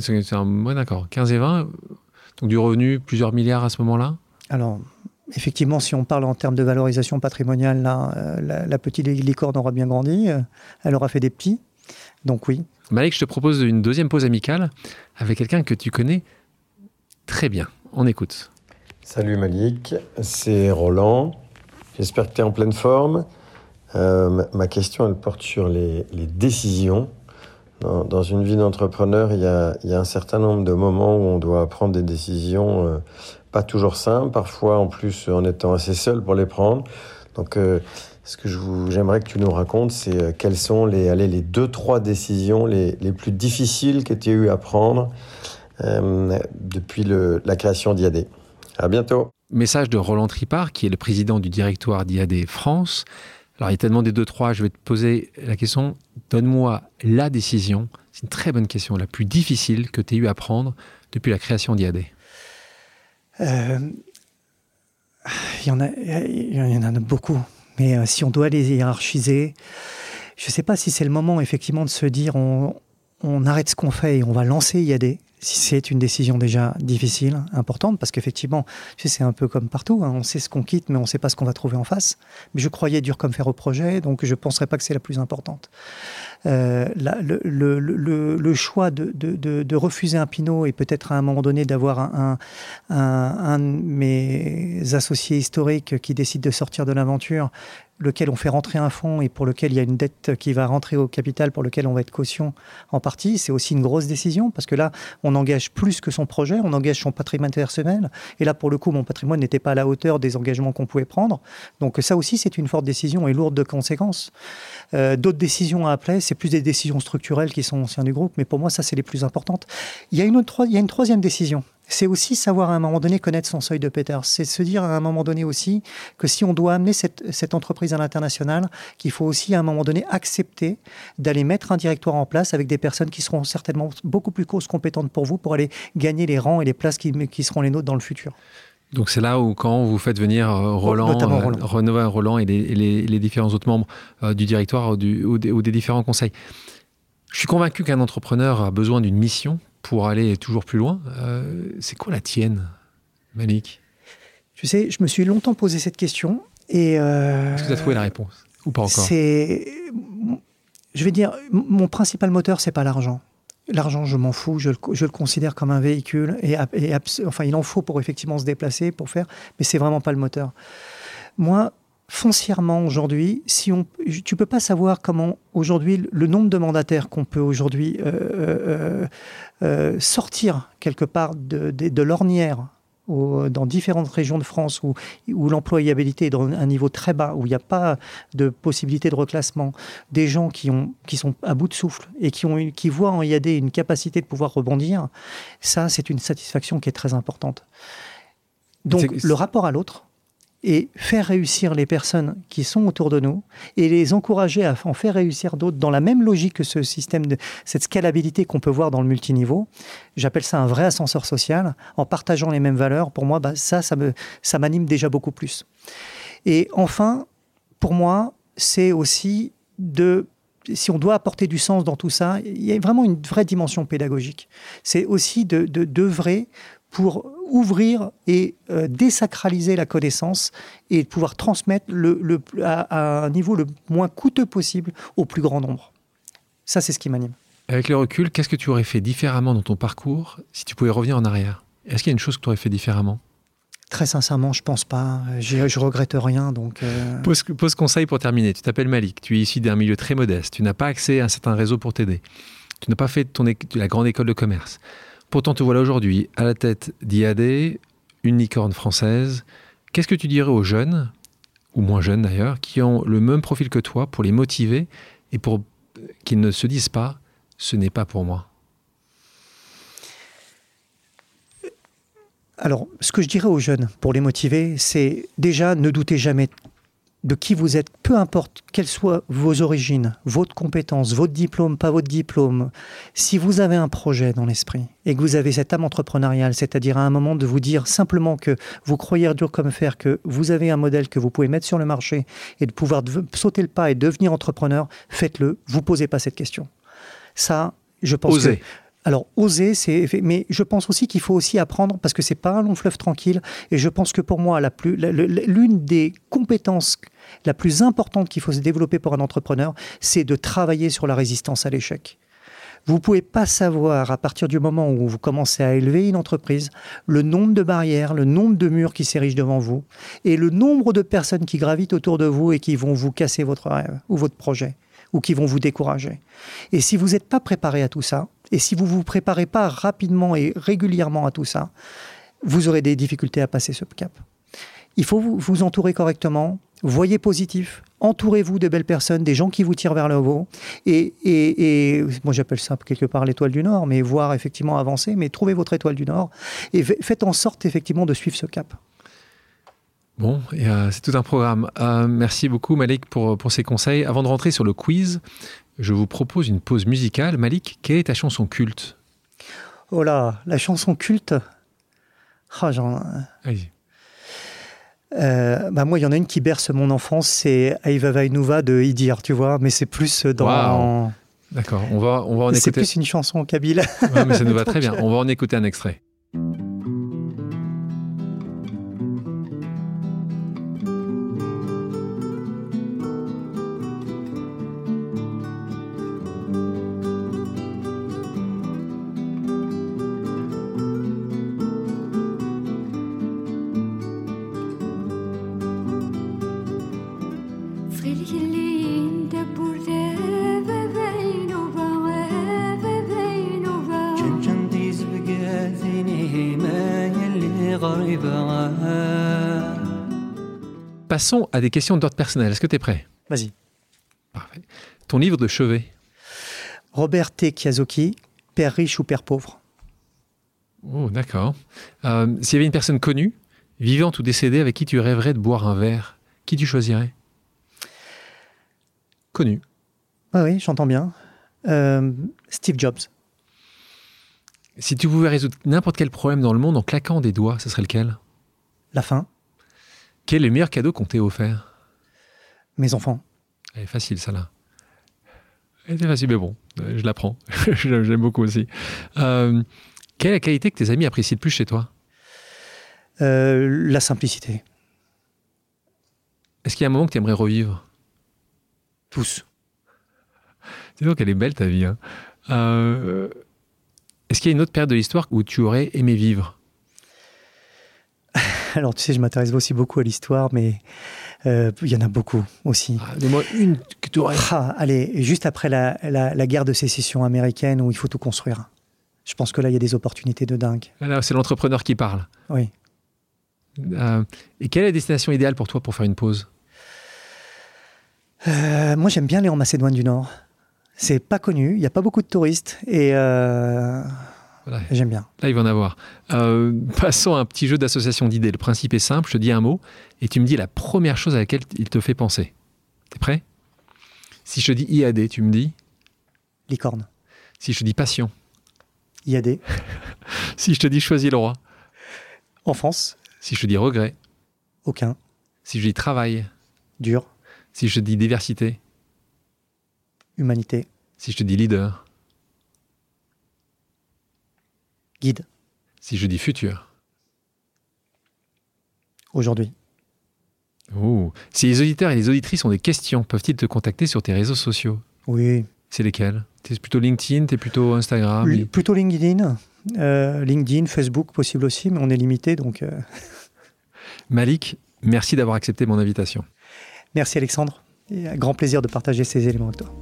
B: C'est un d'accord. 15 et 20, donc du revenu, plusieurs milliards à ce moment-là?
A: Alors, effectivement, si on parle en termes de valorisation patrimoniale, là, euh, la, petite licorne aura bien grandi, euh, elle aura fait des petits. Donc oui.
B: Malik, je te propose une deuxième pause amicale avec quelqu'un que tu connais très bien. On écoute.
D: Salut Malik, c'est Roland. J'espère que tu es en pleine forme. Euh, ma question, elle porte sur les, décisions, dans, une vie d'entrepreneur, il y, a, un certain nombre de moments où on doit prendre des décisions euh, pas toujours simples, parfois en plus en étant assez seul pour les prendre. Donc, euh, ce que j'aimerais que tu nous racontes, c'est euh, quelles sont les, allez, les deux, trois décisions les, les plus difficiles que tu as eu à prendre depuis le, la création d'IAD. À bientôt.
B: Message de Roland Tripart, qui est le président du directoire d'IAD France. Alors, il t'a demandé deux, trois. Je vais te poser la question. Donne-moi la décision. C'est une très bonne question. La plus difficile que tu aies eu à prendre depuis la création d'IAD.
A: Euh, il, y en a, beaucoup. Mais euh, si on doit les hiérarchiser, je ne sais pas si c'est le moment effectivement de se dire on, arrête ce qu'on fait et on va lancer IAD c'est une décision déjà difficile, importante, parce qu'effectivement, c'est un peu comme partout, hein, on sait ce qu'on quitte, mais on ne sait pas ce qu'on va trouver en face. Mais je croyais dur comme fer au projet, donc je ne penserais pas que c'est la plus importante. Euh, le, le, le, le, choix de, de, de, refuser un Pinot et peut-être à un moment donné d'avoir un, un, un, de mes associés historiques qui décide de sortir de l'aventure, lequel on fait rentrer un fonds et pour lequel il y a une dette qui va rentrer au capital, pour lequel on va être caution en partie, c'est aussi une grosse décision parce que là, on engage plus que son projet, on engage son patrimoine personnel. Et là, pour le coup, mon patrimoine n'était pas à la hauteur des engagements qu'on pouvait prendre. Donc ça aussi, c'est une forte décision et lourde de conséquences. Euh, d'autres décisions à appeler, c'est plus des décisions structurelles qui sont au sein du groupe, mais pour moi, ça, c'est les plus importantes. Il y a une, autre, il y a une troisième décision. C'est aussi savoir à un moment donné connaître son seuil de Peter. C'est se dire à un moment donné aussi que si on doit amener cette, cette entreprise à l'international, qu'il faut aussi à un moment donné accepter d'aller mettre un directoire en place avec des personnes qui seront certainement beaucoup plus causes compétentes pour vous pour aller gagner les rangs et les places qui, qui seront les nôtres dans le futur.
B: Donc c'est là où quand vous faites venir euh, Roland, Roland. Euh, Roland et les, les, différents autres membres euh, du directoire ou, des, différents conseils. Je suis convaincu qu'un entrepreneur a besoin d'une mission pour aller toujours plus loin. c'est quoi la tienne, Malik?
A: Tu sais, je me suis longtemps posé cette question et.
B: Est-ce que tu as trouvé la réponse? Ou pas encore?
A: C'est, je vais dire, mon principal moteur, c'est pas l'argent. L'argent, je m'en fous, je le, considère comme un véhicule, et, enfin, il en faut pour effectivement se déplacer, pour faire, mais c'est vraiment pas le moteur. Moi, foncièrement aujourd'hui, si on, tu peux pas savoir comment aujourd'hui le nombre de mandataires qu'on peut aujourd'hui euh, euh, euh, sortir quelque part de, de, de l'ornière dans différentes régions de France où, où l'employabilité est dans un niveau très bas, où il n'y a pas de possibilité de reclassement, des gens qui, ont, qui sont à bout de souffle et qui, ont, qui voient en IAD une capacité de pouvoir rebondir, ça, c'est une satisfaction qui est très importante. Donc, le rapport à l'autre, et faire réussir les personnes qui sont autour de nous et les encourager à en faire réussir d'autres dans la même logique que ce système de cette scalabilité qu'on peut voir dans le multiniveau. J'appelle ça un vrai ascenseur social. En partageant les mêmes valeurs, pour moi, bah, ça, ça me, ça m'anime déjà beaucoup plus. Et enfin, pour moi, c'est aussi de si on doit apporter du sens dans tout ça, il y a vraiment une vraie dimension pédagogique. C'est aussi de d'œuvrer pour ouvrir et euh, désacraliser la connaissance et pouvoir transmettre le, à, un niveau le moins coûteux possible au plus grand nombre. Ça, c'est ce qui m'anime.
B: Avec le recul, qu'est-ce que tu aurais fait différemment dans ton parcours si tu pouvais revenir en arrière? Est-ce qu'il y a une chose que tu aurais fait différemment?
A: Très sincèrement, je pense pas. Je regrette rien. Donc euh.
B: pose, pose, conseil pour terminer. Tu t'appelles Malik. Tu es issu d'un milieu très modeste. Tu n'as pas accès à un certain réseau pour t'aider. Tu n'as pas fait ton la grande école de commerce. Pourtant, te voilà aujourd'hui à la tête d'IAD, une licorne française. Qu'est-ce que tu dirais aux jeunes, ou moins jeunes d'ailleurs, qui ont le même profil que toi pour les motiver et pour qu'ils ne se disent pas ce n'est pas pour moi
A: Alors, ce que je dirais aux jeunes pour les motiver, c'est déjà ne doutez jamais de qui vous êtes, peu importe quelles soient vos origines, votre compétence, votre diplôme, pas votre diplôme, si vous avez un projet dans l'esprit et que vous avez cette âme entrepreneuriale, c'est-à-dire à un moment de vous dire simplement que vous croyez dur comme fer, que vous avez un modèle que vous pouvez mettre sur le marché et de pouvoir sauter le pas et devenir entrepreneur, faites-le. Vous posez pas cette question. Ça, je pense que alors, oser, c'est. Mais je pense aussi qu'il faut aussi apprendre, parce que c'est pas un long fleuve tranquille. Et je pense que pour moi, la plus, l'une des compétences la plus importante qu'il faut se développer pour un entrepreneur, c'est de travailler sur la résistance à l'échec. Vous ne pouvez pas savoir, à partir du moment où vous commencez à élever une entreprise, le nombre de barrières, le nombre de murs qui s'érigent devant vous, et le nombre de personnes qui gravitent autour de vous et qui vont vous casser votre rêve ou votre projet ou qui vont vous décourager. Et si vous n'êtes pas préparé à tout ça, et si vous ne vous préparez pas rapidement et régulièrement à tout ça, vous aurez des difficultés à passer ce cap. Il faut vous, entourer correctement, voyez positif, entourez-vous de belles personnes, des gens qui vous tirent vers le haut. Et, et, moi, j'appelle ça quelque part l'étoile du Nord, mais voir effectivement avancer, mais trouvez votre étoile du Nord et faites en sorte effectivement de suivre ce cap.
B: Bon, euh, c'est tout un programme. Euh, merci beaucoup Malik pour, pour ces conseils. Avant de rentrer sur le quiz, je vous propose une pause musicale. Malik, quelle est ta chanson culte?
A: Oh là, la chanson culte? Ah, euh, bah moi, il y en a une qui berce mon enfance, c'est Aiva Vainuva de Idir, tu vois, mais c'est plus dans.
B: D'accord, on va, on va en écouter.
A: C'est plus une chanson kabyle.
B: mais ça nous va très bien. On va en écouter un extrait. Passons à des questions d'ordre personnel. Est-ce que tu es prêt?
A: Vas-y.
B: Parfait. Ton livre de chevet?
A: Robert T. Kiyosaki, Père riche ou Père pauvre?
B: Oh, d'accord. Euh, s'il y avait une personne connue, vivante ou décédée, avec qui tu rêverais de boire un verre, qui tu choisirais? Connu.
A: Ah oui, j'entends bien. Euh, Steve Jobs.
B: Si tu pouvais résoudre n'importe quel problème dans le monde en claquant des doigts, ce serait lequel?
A: La faim.
B: Quel est le meilleur cadeau qu'on t'ait offert?
A: Mes enfants.
B: Elle est facile, ça là. Elle est facile, mais bon, euh, je la prends. J'aime beaucoup aussi. Euh, quelle est la qualité que tes amis apprécient le plus chez toi?
A: Euh, La simplicité.
B: Est-ce qu'il y a un moment que tu aimerais revivre?
A: Tous.
B: C'est donc qu'elle est belle ta vie. Hein. Est-ce qu'il y a une autre période de l'histoire où tu aurais aimé vivre?
A: Alors, tu sais, je m'intéresse aussi beaucoup à l'histoire, mais euh, il y en a beaucoup aussi.
B: Ah, Donne-moi une que tu aurais.
A: Ah, allez, juste après la, la, guerre de sécession américaine où il faut tout construire. Je pense que là, il y a des opportunités de dingue.
B: Ah, c'est l'entrepreneur qui parle.
A: Oui.
B: Euh, et quelle est la destination idéale pour toi pour faire une pause?
A: Euh, Moi, j'aime bien aller en Macédoine du Nord. C'est pas connu, il n'y a pas beaucoup de touristes et J'aime bien.
B: Là, il va en avoir. Euh, passons à un petit jeu d'association d'idées. Le principe est simple, je te dis un mot et tu me dis la première chose à laquelle il te fait penser. T'es prêt? Si je te dis IAD, tu me dis?
A: Licorne.
B: Si je te dis passion
A: IAD.
B: si je te dis choisis le roi
A: Enfance.
B: Si je te dis regret
A: Aucun.
B: Si je dis travail
A: Dur.
B: Si je te dis diversité
A: Humanité.
B: Si je te dis leader
A: Guide.
B: Si je dis futur.
A: Aujourd'hui.
B: Oh. Si les auditeurs et les auditrices ont des questions, peuvent-ils te contacter sur tes réseaux sociaux?
A: Oui.
B: C'est lesquels? T'es plutôt LinkedIn, t'es plutôt Instagram?
A: Plutôt LinkedIn. Euh, LinkedIn, Facebook possible aussi, mais on est limité donc. Euh.
B: Malik, merci d'avoir accepté mon invitation.
A: Merci Alexandre. Et un grand plaisir de partager ces éléments avec toi.